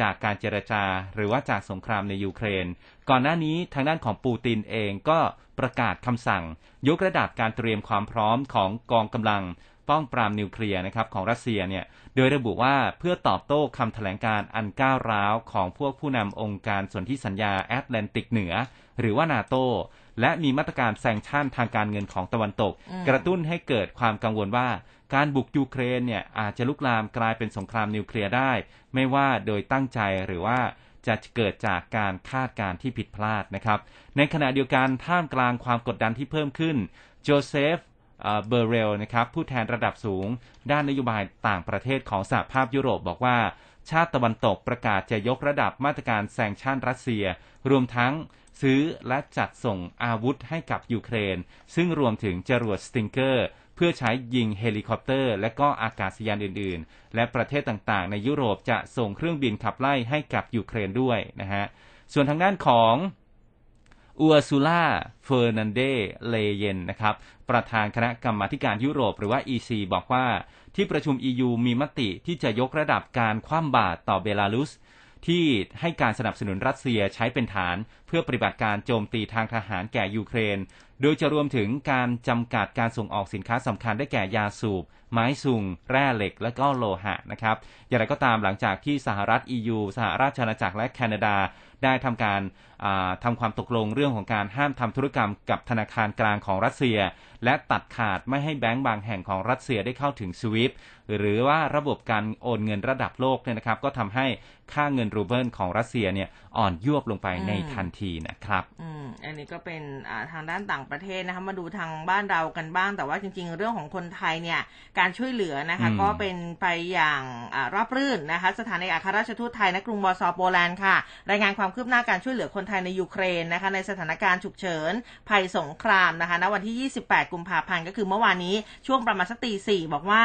C: จากการเจรจาหรือว่าจากสงครามในยูเครน ก่อนหน้านี้ทางด้านของปูตินเองก็ประกาศคำสั่ง ยกระดับการเตรียมความพร้อมของกองกำลังป้องปรามนิวเคลียร์นะครับของรัสเซียเนี่ย โดยระบุว่าเพื่อตอบโต้คำแถลงการอันก้าวร้าวของพวกผู้นำองค์การสนธิสัญญาแอตแลนติกเหนือ หรือว่านาโตและมีมาตรการแซงชั่นทางการเงินของตะวันตก
B: อืม
C: กระตุ้นให้เกิดความกังวลว่า การบุกยูเครนเนี่ยอาจจะลุกลามกลายเป็นสงครามนิวเคลียร์ได้ ไม่ว่าโดยตั้งใจหรือว่า จะเกิดจากการคาดการณ์ที่ผิดพลาดนะครับ ในขณะเดียวกันท่ามกลางความกดดันที่เพิ่มขึ้นโจเซฟเอ่อเบอร์เรลนะครับผู้แทนระดับสูง ด้านนโยบายต่างประเทศของสหภาพยุโรปบอกว่า ชาติตะวันตกประกาศจะยกระดับมาตรการ sanction รัสเซีย รวมทั้งซื้อและจัดส่งอาวุธให้กับยูเครน ซึ่งรวมถึงจรวดสติงเกอร์ เพื่อใช้ยิงเฮลิคอปเตอร์ และก็อากาศยานอื่นๆ และประเทศต่างๆ ในยุโรปจะส่งเครื่องบินขับไล่ให้กับยูเครนด้วยนะฮะส่วนทางด้านของอูอ s ซูล่าเฟอร์นันเดเลเยนนะครับประธานคณะกรรมาธิการยุโรปหรือว่า EC บอกว่าที่ประชุม EU มีมติที่จะยกระดับการคว่ำบาตรต่อเบลารุส ที่ให้การสนับสนุนรัสเซียใช้เป็นฐาน เพื่อปฏิบัติการโจมตีทางทหารแก่ยูเครน โดยจะรวมถึงการจำกัดการส่งออกสินค้าสำคัญได้แก่ยาสูบ ไม้ซุง แร่เหล็ก และก็โลหะนะครับ อย่างไรก็ตามหลังจากที่สหรัฐ EU สหราชอาณาจักรและแคนาดาได้ทำการาทำความตกลงเรื่องของการห้ามทำธุรกรรมกับธนาคารกลางของรัสเซีย และตัดขาดไม่ให้แบงก์บางแห่งของรัสเซียได้เข้าถึงสวิฟหรือว่าระบบการโอนเงินระดับโลกเนี่ยนะครับ ก็ทำให้ ค่าเงินรูเบิลของรัสเซียเนี่ยอ่อนยวบลงไป
B: อืม
C: ในทันทีนะครับ
B: อืมอันนี้ก็เป็นอ่าทางด้านต่างประเทศนะคะมาดูทางบ้านเรากันบ้าง แต่ว่าจริง ๆ เรื่องของคนไทยเนี่ยการช่วยเหลือนะคะ
C: อืม
B: ก็เป็นไปอย่างอ่าราบรื่นนะคะสถานเอกอัครราชทูตไทยณกรุงวอร์ซอว์โปแลนด์ค่ะ รายงานความคืบหน้าการช่วยเหลือคนไทยในยูเครนนะคะในสถานการณ์ฉุกเฉิน ภัยสงครามนะคะณวันที่ 28 กุมภาพันธ์ก็คือเมื่อวานนี้ช่วงประมาณสักตีสี่บอกว่า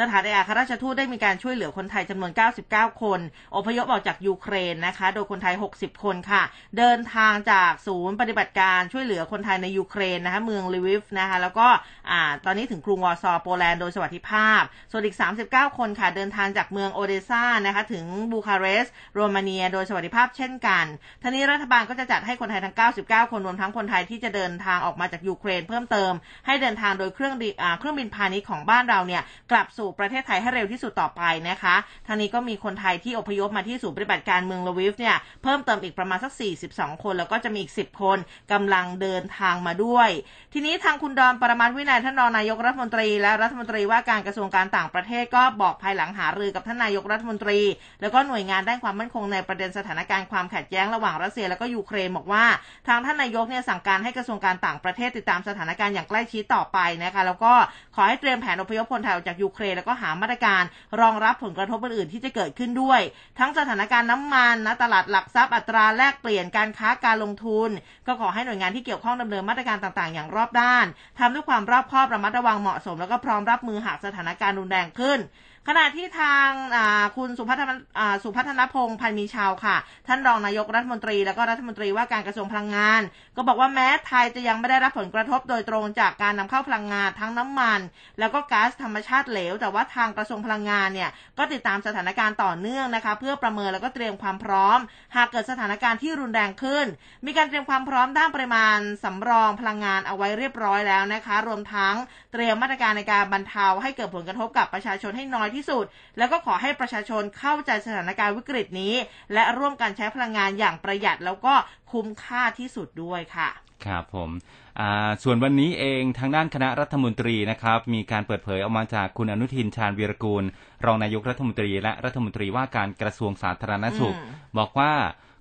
B: สถานเอกอัครราชทูตได้มีการช่วยเหลือคนไทยจำนวน 99 คนอพยพออกจากยูเครนนะคะ โดยคนไทย 60 คนค่ะ เดินทางจากศูนย์ปฏิบัติการช่วยเหลือคนไทยในยูเครนนะคะ เมืองลวิฟนะคะ แล้วก็อ่าตอนนี้ถึงกรุงวอร์ซอโปแลนด์โดยสวัสดิภาพ ส่วนอีก 39 คนค่ะ เดินทางจากเมืองโอเดซ่านะคะ ถึงบูคาเรสต์โรมาเนีย โดยสวัสดิภาพเช่นกันทีนี้รัฐบาลก็จะจัดให้คนไทยทั้ง 99 คนรวมทั้งคนไทยที่จะเดินทางออกมาจากยูเครน เพิ่มเติม ให้เดินทางโดยเครื่องเครื่องบินพาณิชย์ของบ้านเราเนี่ยกลับสู่ประเทศไทยให้เร็วที่สุดต่อไปนะคะทางนี้ก็มีคนไทยที่อพยพมาที่ศูนย์ปฏิบัติการเมืองลวิฟเนี่ยเพิ่มเติมอีกประมาณสัก 42 คน แล้วก็จะมีอีก 10 คนกำลังเดินทางมาด้วย ทีนี้ทางคุณดอนปรมาวินัยท่านรองนายกรัฐมนตรี และรัฐมนตรีว่าการกระทรวงการต่างประเทศก็บอกภายหลังหารือกับท่านนายกรัฐมนตรี แล้วก็หน่วยงานด้านความมั่นคงในประเด็นสถานการณ์ความขัดแย้งระหว่างรัสเซียแล้วก็ยูเครนบอกว่า ทางท่านนายกเนี่ยสั่งการให้กระทรวงการต่างประเทศติดตามสถานการณ์อย่างใกล้ชิดต่อไปนะคะแล้วก็ขอให้เตรียมแผนอพยพคนไทยออกจากยูเครนแล้วก็หามาตรการ รองรับผลกระทบอื่นๆที่จะเกิดขึ้นด้วย ทั้งสถานการณ์น้ำมันนะตลาดหลักทรัพย์อัตราแลกเปลี่ยนการค้าการลงทุน ก็ขอให้หน่วยงานที่เกี่ยวข้องดำเนินมาตรการต่างๆ อย่างรอบด้านทำด้วยความรอบคอบระมัดระวังเหมาะสม แล้วก็พร้อมรับมือหากสถานการณ์รุนแรงขึ้น ขณะที่ทางคุณสุพัฒนสุพัฒนพงศ์พันมีชาวค่ะ ท่านรองนายกรัฐมนตรี แล้วก็รัฐมนตรีว่าการกระทรวงพลังงาน ก็บอกว่าแม้ไทยจะยังไม่ได้รับผลกระทบโดยตรงจากการนำเข้าพลังงานทั้งน้ำมัน แล้วก็ก๊าซธรรมชาติเหลว แต่ว่าทางกระทรวงพลังงานเนี่ยก็ติดตามสถานการณ์ต่อเนื่องนะคะเพื่อประเมินแล้วก็เตรียมความพร้อม หากเกิดสถานการณ์ที่รุนแรงขึ้น มีการเตรียมความพร้อมด้านปริมาณสำรองพลังงานเอาไว้เรียบร้อยแล้วนะคะ รวมทั้งเตรียมมาตรการในการบรรเทาให้เกิดผลกระทบกับประชาชนให้น้อยที่สุด แล้วก็ขอให้ประชาชนเข้าใจสถานการณ์วิกฤตนี้ และร่วมกันใช้พลังงานอย่างประหยัดแล้วก็คุ้มค่าที่สุดด้วยค่ะ
C: ครับผมส่วนวันนี้เองทางด้านคณะรัฐมนตรีนะครับ มีการเปิดเผยออกมาจากคุณอนุทินชาญวีรกูล รองนายกรัฐมนตรี และรัฐมนตรีว่าการกระทรวงสาธารณสุข บอกว่า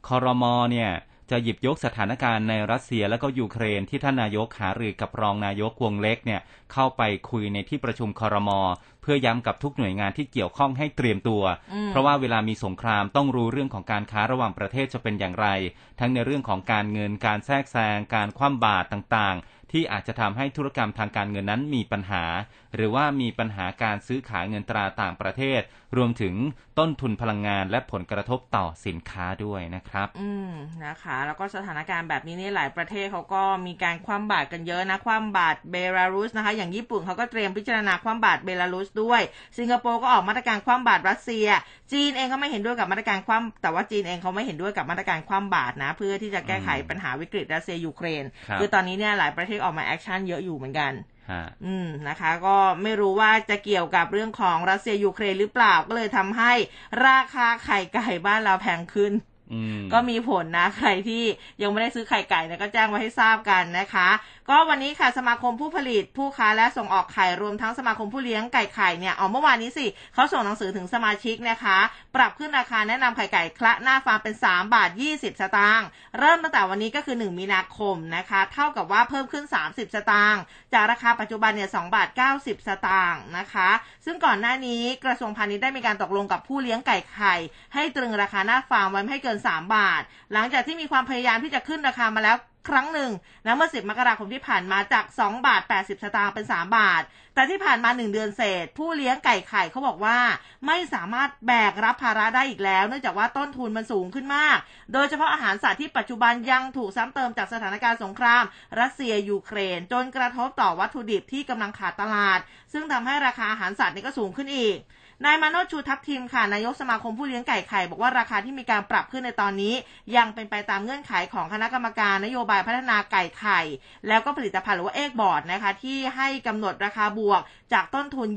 C: คอรมอเนี่ย จะหยิบยกสถานการณ์ในรัสเซียและก็ยูเครนที่ท่านนายกหารือกับรองนายกวงเล็กเนี่ยเข้าไปคุยในที่ประชุมคอรมอเพื่อย้ำกับทุกหน่วยงานที่เกี่ยวข้องให้เตรียมตัว เพราะว่าเวลามีสงครามต้องรู้เรื่องของการค้าระหว่างประเทศจะเป็นอย่างไร ทั้งในเรื่องของการเงินการแทรกแซงการคว่ำบาตรต่างๆ ที่อาจจะทำให้ธุรกรรมทางการเงินนั้นมีปัญหา หรือว่ามีปัญหาการซื้อขายเงินตราต่างประเทศ รวมถึงต้นทุนพลังงานและผลกระทบต่อสินค้าด้วยนะครับ
B: อืมนะคะ แล้วก็สถานการณ์แบบนี้นี่หลายประเทศเขาก็มีการคว่ำบาตรกันเยอะนะคว่ำบาตรเบลารุสนะคะ อย่างญี่ปุ่นเขาก็เตรียมพิจารณาคว่ำบาตรเบลารุสด้วย สิงคโปร์ก็ออกมาตรการคว่ำบาตรรัสเซีย จีนเองก็ไม่เห็นด้วยกับมาตรการคว่ำแต่ว่าจีนเองเขาไม่เห็นด้วยกับมาตรการคว่ำบาตรนะ เพื่อที่จะแก้ไขปัญหาวิกฤตรัสเซียยูเครน คือตอนนี้เนี่ยหลายประเทศออกมา action เยอะอยู่เหมือนกัน อืมนะคะ ก็ไม่รู้ว่าจะเกี่ยวกับเรื่องของรัสเซียยูเครนหรือเปล่าก็เลยทำให้ราคาไข่ไก่บ้านเราแพงขึ้น ก็มีผลนะ ใครที่ยังไม่ได้ซื้อไข่ไก่นะก็แจ้งไว้ให้ทราบกันนะคะ ก็วันนี้ค่ะสมาคมผู้ผลิตผู้ค้าและส่งออกไข่รวมทั้งสมาคมผู้เลี้ยงไก่ไข่เนี่ยออกเมื่อวานนี้สิเขาส่งหนังสือถึงสมาชิกนะคะ ปรับขึ้นราคาแนะนำไข่ไก่คละหน้าฟาร์มเป็น 3 บาท 20 สตางค์เริ่มตั้งแต่วันนี้ก็คือ 1 มีนาคมนะคะ เท่ากับว่าเพิ่มขึ้น 30 สตางค์จากราคาปัจจุบันเนี่ย2บาท 90 สตางค์นะคะ ซึ่งก่อนหน้านี้กระทรวงพาณิชย์ได้มีการตกลงกับผู้เลี้ยงไก่ไข่ให้ตรึงราคาหน้าฟาร์มไว้ไม่ให้เกิน3 บาท หลังจากที่มีความพยายามที่จะขึ้นราคามาแล้วครั้งหนึ่งนะเมื่อ 10 มกราคมที่ผ่านมาจาก 2 บาท 80 สตางค์เป็น 3 บาท แต่ที่ผ่านมา 1 เดือนเศษ ผู้เลี้ยงไก่ไข่เขาบอกว่า ไม่สามารถแบกรับภาระได้อีกแล้ว เนื่องจากว่าต้นทุนมันสูงขึ้นมาก โดยเฉพาะอาหารสัตว์ที่ปัจจุบันยังถูกซ้ำเติมจากสถานการณ์สงคราม รัสเซียยูเครน จนกระทบต่อวัตถุดิบที่กำลังขาดตลาด ซึ่งทำให้ราคาอาหารสัตว์นี่ก็สูงขึ้นอีก นายมาโนชูทัพทีมค่ะนายกสมาคมผู้เลี้ยงไก่ไข่บอกว่าราคาที่มีการปรับขึ้นในตอนนี้ ยังเป็นไปตามเงื่อนไขของคณะกรรมการนโยบายพัฒนาไก่ไข่ แล้วก็ผลิตภัณฑ์หรือว่าเอกบอร์ดนะคะที่ให้กำหนดราคาบวกจากต้นทุน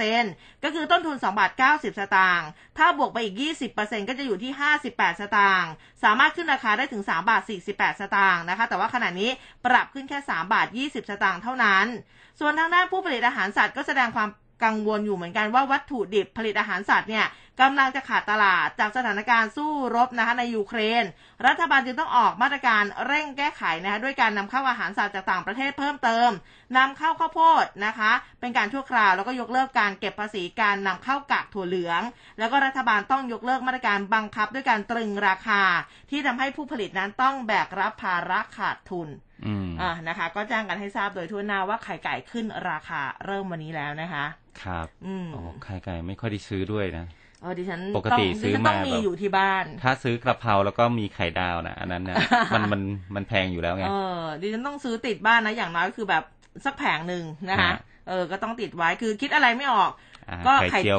B: 20%ก็คือต้นทุน2บาท90 สตางค์ถ้าบวกไปอีก 20%ก็จะอยู่ที่ 58 สตางค์สามารถขึ้นราคาได้ถึง3บาท48 สตางค์นะคะแต่ว่าขณะนี้ปรับขึ้นแค่3บาท20 สตางค์เท่านั้น ส่วนทางด้านผู้ผลิตอาหารสัตว์ก็แสดงความ กังวลอยู่เหมือนกันว่าวัตถุดิบผลิตอาหารสัตว์เนี่ยกำลังจะขาดตลาดจากสถานการณ์สู้รบนะคะในยูเครน รัฐบาลจึงต้องออกมาตรการเร่งแก้ไขนะคะด้วยการนำเข้าอาหารสัตว์จากต่างประเทศเพิ่มเติมนำเข้าข้าวโพดนะคะ เป็นการชั่วคราวแล้วก็ยกเลิกการเก็บภาษีการนำเข้ากากถั่วเหลือง แล้วก็รัฐบาลต้องยกเลิกมาตรการบังคับด้วยการตรึงราคา ที่ทำให้ผู้ผลิตนั้นต้องแบกรับภาระขาดทุนอ่านะคะ ก็แจ้งกันให้ทราบโดยทั่วหน้าว่าไข่ไก่ขึ้นราคาเริ่มวันนี้แล้วนะคะ
C: ครับ
B: อืม
C: ไข่ไก่ไม่ค่อยได้ซื้อด้วยนะ
B: เออดิฉัน
C: ปกติซื้อมา
B: แบบอยู่ที่บ้าน
C: ถ้าซื้อกระเพราแล้วก็มีไข่ดาวนะอันนั้นนะมันมันมันแพงอยู่แล้วไง
B: เออดิฉันต้องซื้อติดบ้านนะอย่างน้อยคือแบบสักแผงหนึ่งนะคะเออ ก็ต้องติดไว้คือคิดอะไรไม่ออก ก็ไข่เจียว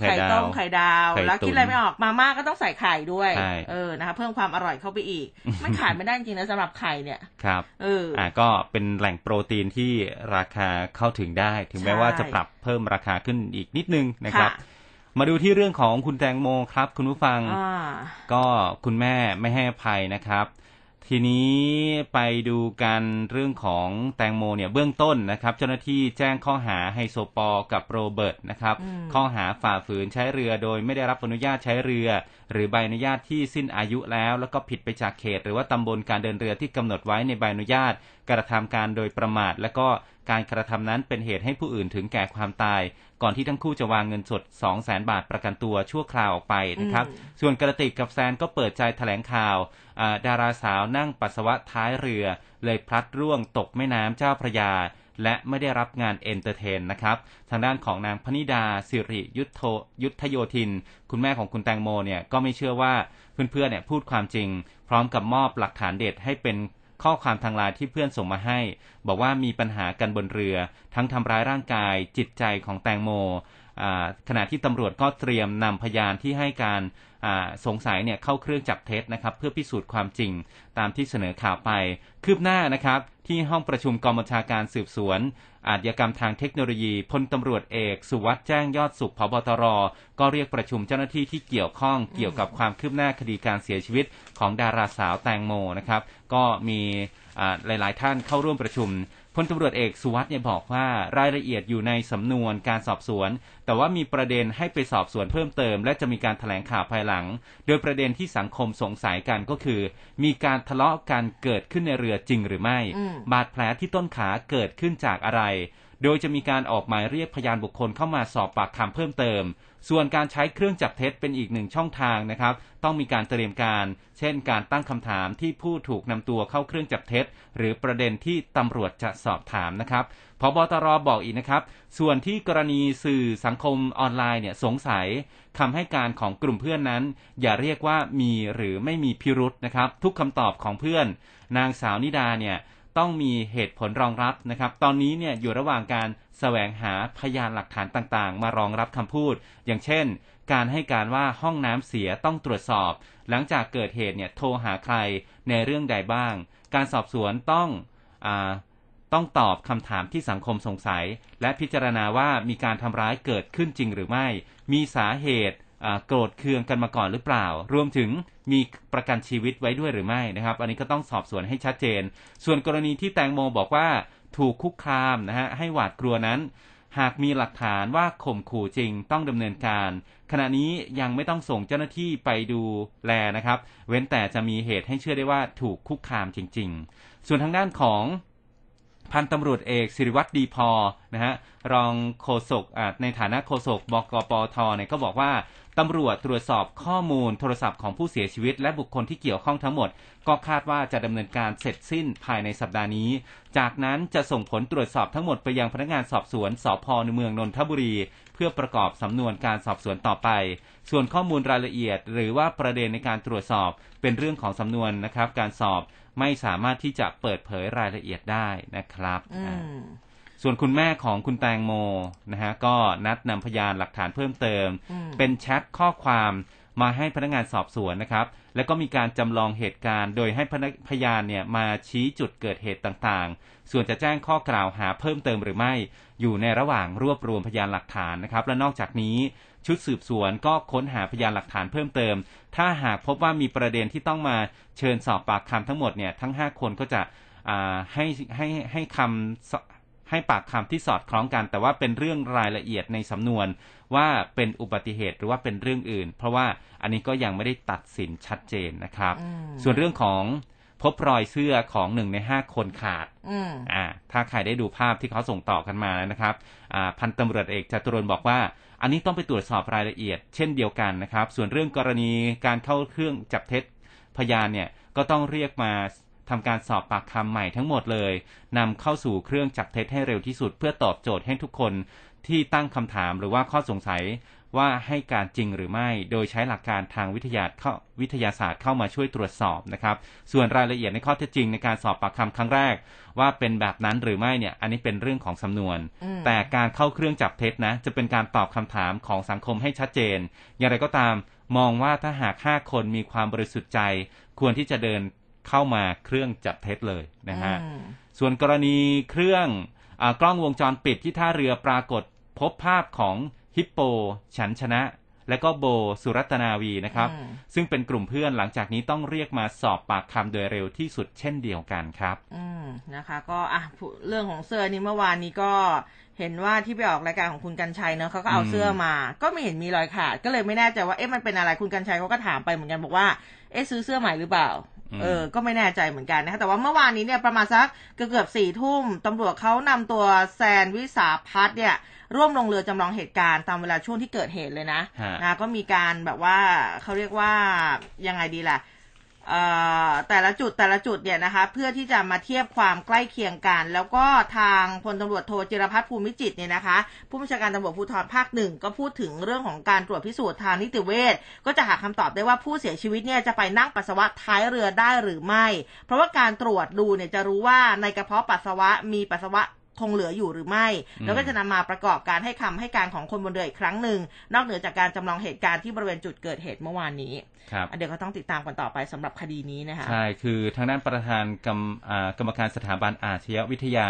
B: ไข่ต้ม ไข่ดาวแล้วคิดอะไรไม่ออกมาม่าก็ต้องใส่ไข่ด้วย เออนะคะเพิ่มความอร่อยเข้าไปอีกมันขายไม่ได้จริงนะสำหรับไข่เนี่ย
C: ครับ
B: เออ
C: อ่าก็เป็นแหล่งโปรตีนที่ราคาเข้าถึงได้ ถึงแม้ว่าจะปรับเพิ่มราคาขึ้นอีกนิดนึงนะครับมาดูที่เรื่องของคุณแตงโมครับ คุณผู้ฟัง
B: อ่า
C: ก็คุณแม่ไม่ให้อภัยนะครับ ทีนี้ไปดูกันเรื่องของแตงโมเนี่ยเบื้องต้นนะครับ เจ้าหน้าที่แจ้งข้อหาไฮโซปอลกับโรเบิร์ตนะครับ
B: อืม
C: ข้อหาฝ่าฝืนใช้เรือโดยไม่ได้รับอนุญาตใช้เรือ หรือใบอนุญาตที่สิ้นอายุแล้ว แล้วก็ผิดไปจากเขต หรือว่าตำบลการเดินเรือที่กำหนดไว้ในใบอนุญาต กระทำการโดยประมาท และก็การกระทำนั้นเป็นเหตุให้ผู้อื่นถึงแก่ความตาย ก่อนที่ทั้งคู่จะวางเงินสด 2 0 0 0 0 0บาทประกันตัวชั่วคราวออกไปนะครับ
B: อืม
C: ส่วนกระติกกับแซนก็เปิดใจแถลงข่าวอ่าดาราสาวนั่งปัสสาวะท้ายเรือ เลยพลัดร่วงตกแม่น้ำเจ้าพระยา และไม่ได้รับงาน entertain นะครับ ทางด้านของนางพนิดาศิริยุทธโธยุทธโยธิน คุณแม่ของคุณแตงโมเนี่ยก็ไม่เชื่อว่าเพื่อนๆเนี่ยพูดความจริง พร้อมกับมอบหลักฐานเด็ดให้เป็น ข้อความทางไลน์ที่เพื่อนส่งมาให้ บอกว่ามีปัญหากันบนเรือ ทั้งทำร้ายร่างกาย จิตใจของแตงโมขณะที่ตำรวจก็เตรียมนำพยานที่ให้การสงสัยเนี่ยเข้าเครื่องจับเท็จนะครับ เพื่อพิสูจน์ความจริงตามที่เสนอข่าวไป คืบหน้านะครับที่ห้องประชุมกองบัญชาการสืบสวน อาชญากรรมทางเทคโนโลยีพลตำรวจเอก สุวัสด์แจ้งยอดสุขพบตร ก็เรียกประชุมเจ้าหน้าที่ที่เกี่ยวข้องเกี่ยวกับความคืบหน้าคดีการเสียชีวิตของดาราสาวแตงโมนะครับ ก็มีอ่าหลาย ๆ ท่านเข้าร่วมประชุมพ ลตำรวจเอกสุวัสด์เนี่ยบอกว่ารายละเอียดอยู่ในสำนวนการสอบสวน แต่ว่ามีประเด็นให้ไปสอบสวนเพิ่มเติม และจะมีการแถลงข่าวภายหลัง โดยประเด็นที่สังคมสงสัยกันก็คือ มีการทะเลาะกันเกิดขึ้นในเรือจริงหรือไม่
B: อืม
C: บาดแผลที่ต้นขาเกิดขึ้นจากอะไร โดยจะมีการออกหมายเรียกพยานบุคคลเข้ามาสอบปากคำเพิ่มเติม ส่วนการใช้เครื่องจับเท็จเป็นอีกหนึ่งช่องทางนะครับ ต้องมีการเตรียมการ เช่น การตั้งคำถามที่ผู้ถูกนำตัวเข้าเครื่องจับเท็จ หรือประเด็นที่ตำรวจจะสอบถามนะครับพบตรบอกอีกนะครับ ส่วนที่กรณีสื่อสังคมออนไลน์เนี่ยสงสัยคำให้การของกลุ่มเพื่อนนั้น อย่าเรียกว่ามีหรือไม่มีพิรุษนะครับ ทุกคำตอบของเพื่อน นางสาวนิดาเนี่ย ต้องมีเหตุผลรองรับนะครับ ตอนนี้เนี่ยอยู่ระหว่างการแสวงหาพยานหลักฐานต่างๆ มารองรับคำพูด อย่างเช่น การให้การว่าห้องน้ำเสียต้องตรวจสอบ หลังจากเกิดเหตุเนี่ยโทรหาใครในเรื่องใดบ้าง การสอบสวนต้องอต้องตอบคำถามที่สังคมสงสัย และพิจารณาว่ามีการทำร้ายเกิดขึ้นจริงหรือไม่ มีสาเหตุ โกรธเคืองกันมาก่อนหรือเปล่า รวมถึงมีประกันชีวิตไว้ด้วยหรือไม่นะครับ อันนี้ก็ต้องสอบสวนให้ชัดเจน ส่วนกรณีที่แตงโมบอกว่าถูกคุกคามนะฮะให้หวาดกลัวนั้น หากมีหลักฐานว่าข่มขู่จริงต้องดำเนินการ ขณะนี้ยังไม่ต้องส่งเจ้าหน้าที่ไปดูแลนะครับ เว้นแต่จะมีเหตุให้เชื่อได้ว่าถูกคุกคามจริง ๆ ส่วนทางด้านของ พันตำรวจเอกสิริวัตรดีพอนะฮะรองโฆษกในฐานะโฆษกบกปทเนี่ยก็บอกว่าตำรวจตรวจสอบข้อมูลโทรศัพท์ของผู้เสียชีวิต และบุคคลที่เกี่ยวข้องทั้งหมด ก็คาดว่าจะดำเนินการเสร็จสิ้นภายในสัปดาห์นี้ จากนั้นจะส่งผลตรวจสอบทั้งหมดไปยังพนักงานสอบสวนสพในเมืองนนทบุรี เพื่อประกอบสำนวนการสอบสวนต่อไป ส่วนข้อมูลรายละเอียด หรือว่าประเด็นในการตรวจสอบเป็นเรื่องของสำนวนนะครับการสอบ ไม่สามารถที่จะเปิดเผยรายละเอียดได้นะครับ
B: อื
C: อ่า
B: ม
C: ส่วนคุณแม่ของคุณแตงโมนะฮะก็นัดนำพยานหลักฐานเพิ่มเติม
B: อืม
C: เป็นแชทข้อความมาให้พนักงานสอบสวนนะครับ แล้วก็มีการจำลองเหตุการณ์ โดยให้พนักพยานเนี่ยมาชี้จุดเกิดเหตุต่างๆ ส่วนจะแจ้งข้อกล่าวหาเพิ่มเติมหรือไม่ อยู่ในระหว่างรวบรวมพยานหลักฐานนะครับ และนอกจากนี้ ชุดสืบสวนก็ค้นหาพยานหลักฐานเพิ่มเติม ถ้าหากพบว่ามีประเด็นที่ต้องมาเชิญสอบปากคำทั้งหมดเนี่ยทั้ง 5 คนก็จะอ่าให้ให้ให้คำสให้ปากคำที่สอดคล้องกัน แต่ว่าเป็นเรื่องรายละเอียดในสำนวนว่าเป็นอุบัติเหตุหรือว่าเป็นเรื่องอื่น เพราะว่าอันนี้ก็ยังไม่ได้ตัดสินชัดเจนนะครับ
B: อืม
C: ส่วนเรื่องของพบรอยเสื้อของหนึ่งในห้าคนขาด
B: อืม
C: อ่าถ้าใครได้ดูภาพที่เขาส่งต่อกันมานะครับ อ่า พันตำรวจเอกจตุรนต์บอกว่า อันนี้ต้องไปตรวจสอบรายละเอียด เช่นเดียวกันนะครับ ส่วนเรื่องกรณีการเข้าเครื่องจับเท็จพยานเนี่ยก็ต้องเรียกมาทำการสอบปากคำใหม่ทั้งหมดเลยนำเข้าสู่เครื่องจับเท็จให้เร็วที่สุด เพื่อตอบโจทย์ให้ทุกคนที่ตั้งคำถามหรือว่าข้อสงสัย ว่าให้การจริงหรือไม่ โดยใช้หลักการทางวิทยาเข้าวิทยาศาสตร์เข้ามาช่วยตรวจสอบนะครับ ส่วนรายละเอียดในข้อเท็จจริงในการสอบปากคำครั้งแรก ว่าเป็นแบบนั้นหรือไม่เนี่ย อันนี้เป็นเรื่องของสำนวน
B: อืม
C: แต่การเข้าเครื่องจับเท็จนะ จะเป็นการตอบคำถามของสังคมให้ชัดเจน อย่างไรก็ตามมองว่าถ้าหาก5คนมีความบริสุทธิ์ใจ ควรที่จะเดินเข้ามาเครื่องจับเท็จเลยนะฮะ
B: อืม
C: ส่วนกรณีเครื่องอากล้องวงจรปิดที่ท่าเรือปรากฏพบภาพของ ฮิปโป ฉันชนะ และก็โบสุรัตนาวีนะครับ
B: อืม
C: ซึ่งเป็นกลุ่มเพื่อนหลังจากนี้ต้องเรียกมาสอบปากคำโดยเร็วที่สุดเช่นเดียวกันครับ
B: อืมนะคะ ก็อะพูเรื่องของเสื้อนี้เมื่อวานนี้ก็เห็นว่าที่ไปออกรายการของคุณกัญชัยเนอะเขาก็เอา
C: อืม
B: เสื้อมา ก็ไม่เห็นมีรอยขาด ก็เลยไม่แน่ใจว่าเอ๊ะมันเป็นอะไรคุณกัญชัยเขาก็ถามไปเหมือนกันบอกว่าเอ๊ะซื้อเสื้อใหม่หรือเปล่า เออ ก็ไม่แน่ใจเหมือนกันนะคะ แต่ว่าเมื่อวานนี้เนี่ยประมาณสักเกือบเกือบสี่ทุ่มตำรวจเขานำตัวแซนวิสาพัฒน์เนี่ยร่วมลงเรือจำลองเหตุการณ์ตามเวลาช่วงที่เกิดเหตุเลยนะ
C: ฮะ
B: นะ ก็มีการแบบว่าเขาเรียกว่ายังไงดีล่ะเอ่อ แต่ละจุดแต่ละจุดเนี่ยนะคะ เพื่อที่จะมาเทียบความใกล้เคียงกัน แล้วก็ทางพลตำรวจโทจิรพัฒน์ภูมิจิตเนี่ยนะคะ ผู้บัญชาการตำรวจภูธรภาคหนึ่งก็พูดถึงเรื่องของการตรวจพิสูจน์ทางนิติเวชก็จะหาคำตอบได้ว่าผู้เสียชีวิตเนี่ยจะไปนั่งปัสสาวะท้ายเรือได้หรือไม่ เพราะว่าการตรวจดูเนี่ยจะรู้ว่าในกระเพาะปัสสาวะมีปัสสาวะ คงเหลืออยู่หรือไม่
C: อืม
B: แล้วก็จะนำมาประกอบการให้คำให้การของคนบนเรืออีกครั้งหนึ่ง นอกเหนือจากการจำลองเหตุการณ์ที่บริเวณจุดเกิดเหตุเมื่อวานนี้
C: ครับ
B: อะเดี๋ยวก็ต้องติดตามกันต่อไปสำหรับคดีนี้นะคะ
C: ใช่คือทางด้านประธานกรรมอ่ากรรมการสถาบันอาชญาวิทยา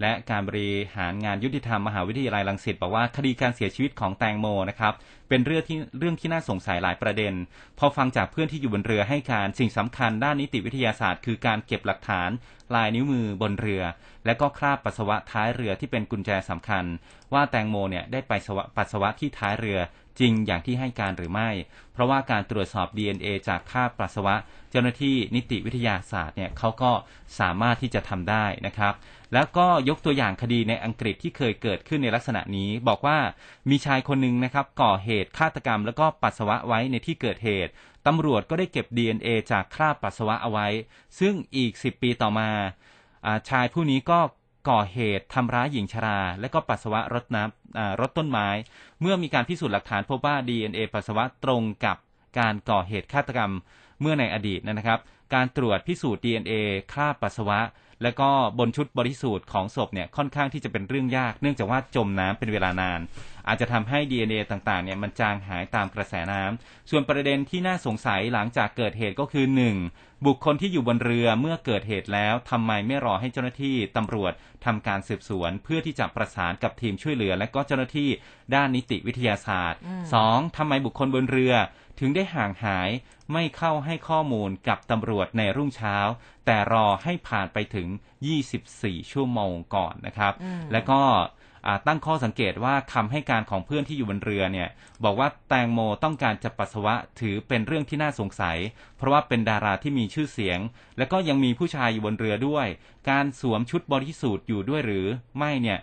C: และการบริหารงานยุติธรรมมหาวิทยาลัยรังสิตบอกว่าคดีการเสียชีวิตของแตงโมนะครับเป็นเรื่องที่เรื่องที่น่าสงสัยหลายประเด็น พอฟังจากเพื่อนที่อยู่บนเรือให้การสิ่งสำคัญด้านนิติวิทยาศาสตร์ คือการเก็บหลักฐาน ลายนิ้วมือบนเรือ และก็คราบปัสสาวะท้ายเรือที่เป็นกุญแจสำคัญ ว่าแตงโมเนี่ยได้ไปปัสสาวะที่ท้ายเรือ จริงอย่างที่ให้การหรือไม่ เพราะว่าการตรวจสอบ DNA จากคราบปัสสาวะ เจ้าหน้าที่นิติวิทยาศาสตร์เนี่ยเขาก็สามารถที่จะทำได้นะครับ แล้วก็ยกตัวอย่างคดีในอังกฤษที่เคยเกิดขึ้นในลักษณะนี้ บอกว่ามีชายคนหนึ่งนะครับก่อเหตุฆาตกรรม แล้วก็ปัสสาวะไว้ในที่เกิดเหตุตำรวจก็ได้เก็บ DNA จากคราบปัสสาวะเอาไว้ ซึ่งอีก 10 ปีต่อมาอาชายผู้นี้ก็ ก่อเหตุทำร้ายหญิงชรา และก็ปัสสาวะรดน้ำรดต้นไม้ เมื่อมีการพิสูจน์หลักฐานพบว่า DNA ปัสสาวะตรงกับการก่อเหตุฆาตกรรมเมื่อในอดีตนะครับ การตรวจพิสูจน์ DNA คราบปัสสาวะ และก็บนชุดบริสูทธิ์ของศพเนี่ยค่อนข้างที่จะเป็นเรื่องยาก เนื่องจากว่าจมน้ำเป็นเวลานาน อาจจะทำให้ DNA ต่างๆเนี่ยมันจางหายตามกระแสน้ำส่วนประเด็นที่น่าสงสัยหลังจากเกิดเหตุก็คือ 1. บุคคลที่อยู่บนเรือเมื่อเกิดเหตุแล้วทำไมไม่รอให้เจ้าหน้าที่ตำรวจทำการสืบสวน เพื่อที่จะประสานกับทีมช่วยเหลือ และก็เจ้าหน้าที่ด้านนิติวิทยาศาสตร์ 2. ทำไมบุคคลบนเรือถึงได้ห่างหายไม่เข้าให้ข้อมูลกับตำรวจในรุ่งเช้า แต่รอให้ผ่านไปถึง 24 ชั่วโมงก่อนนะครับ
B: อืม
C: แล้วก็อ่า ตั้งข้อสังเกตว่าคำให้การของเพื่อนที่อยู่บนเรือเนี่ยบอกว่าแตงโมต้องการจะปัสสาวะถือเป็นเรื่องที่น่าสงสัย เพราะว่าเป็นดาราที่มีชื่อเสียง แล้วก็ยังมีผู้ชายอยู่บนเรือด้วย การสวมชุดบริสุทธิ์อยู่ด้วยหรือไม่เนี่ย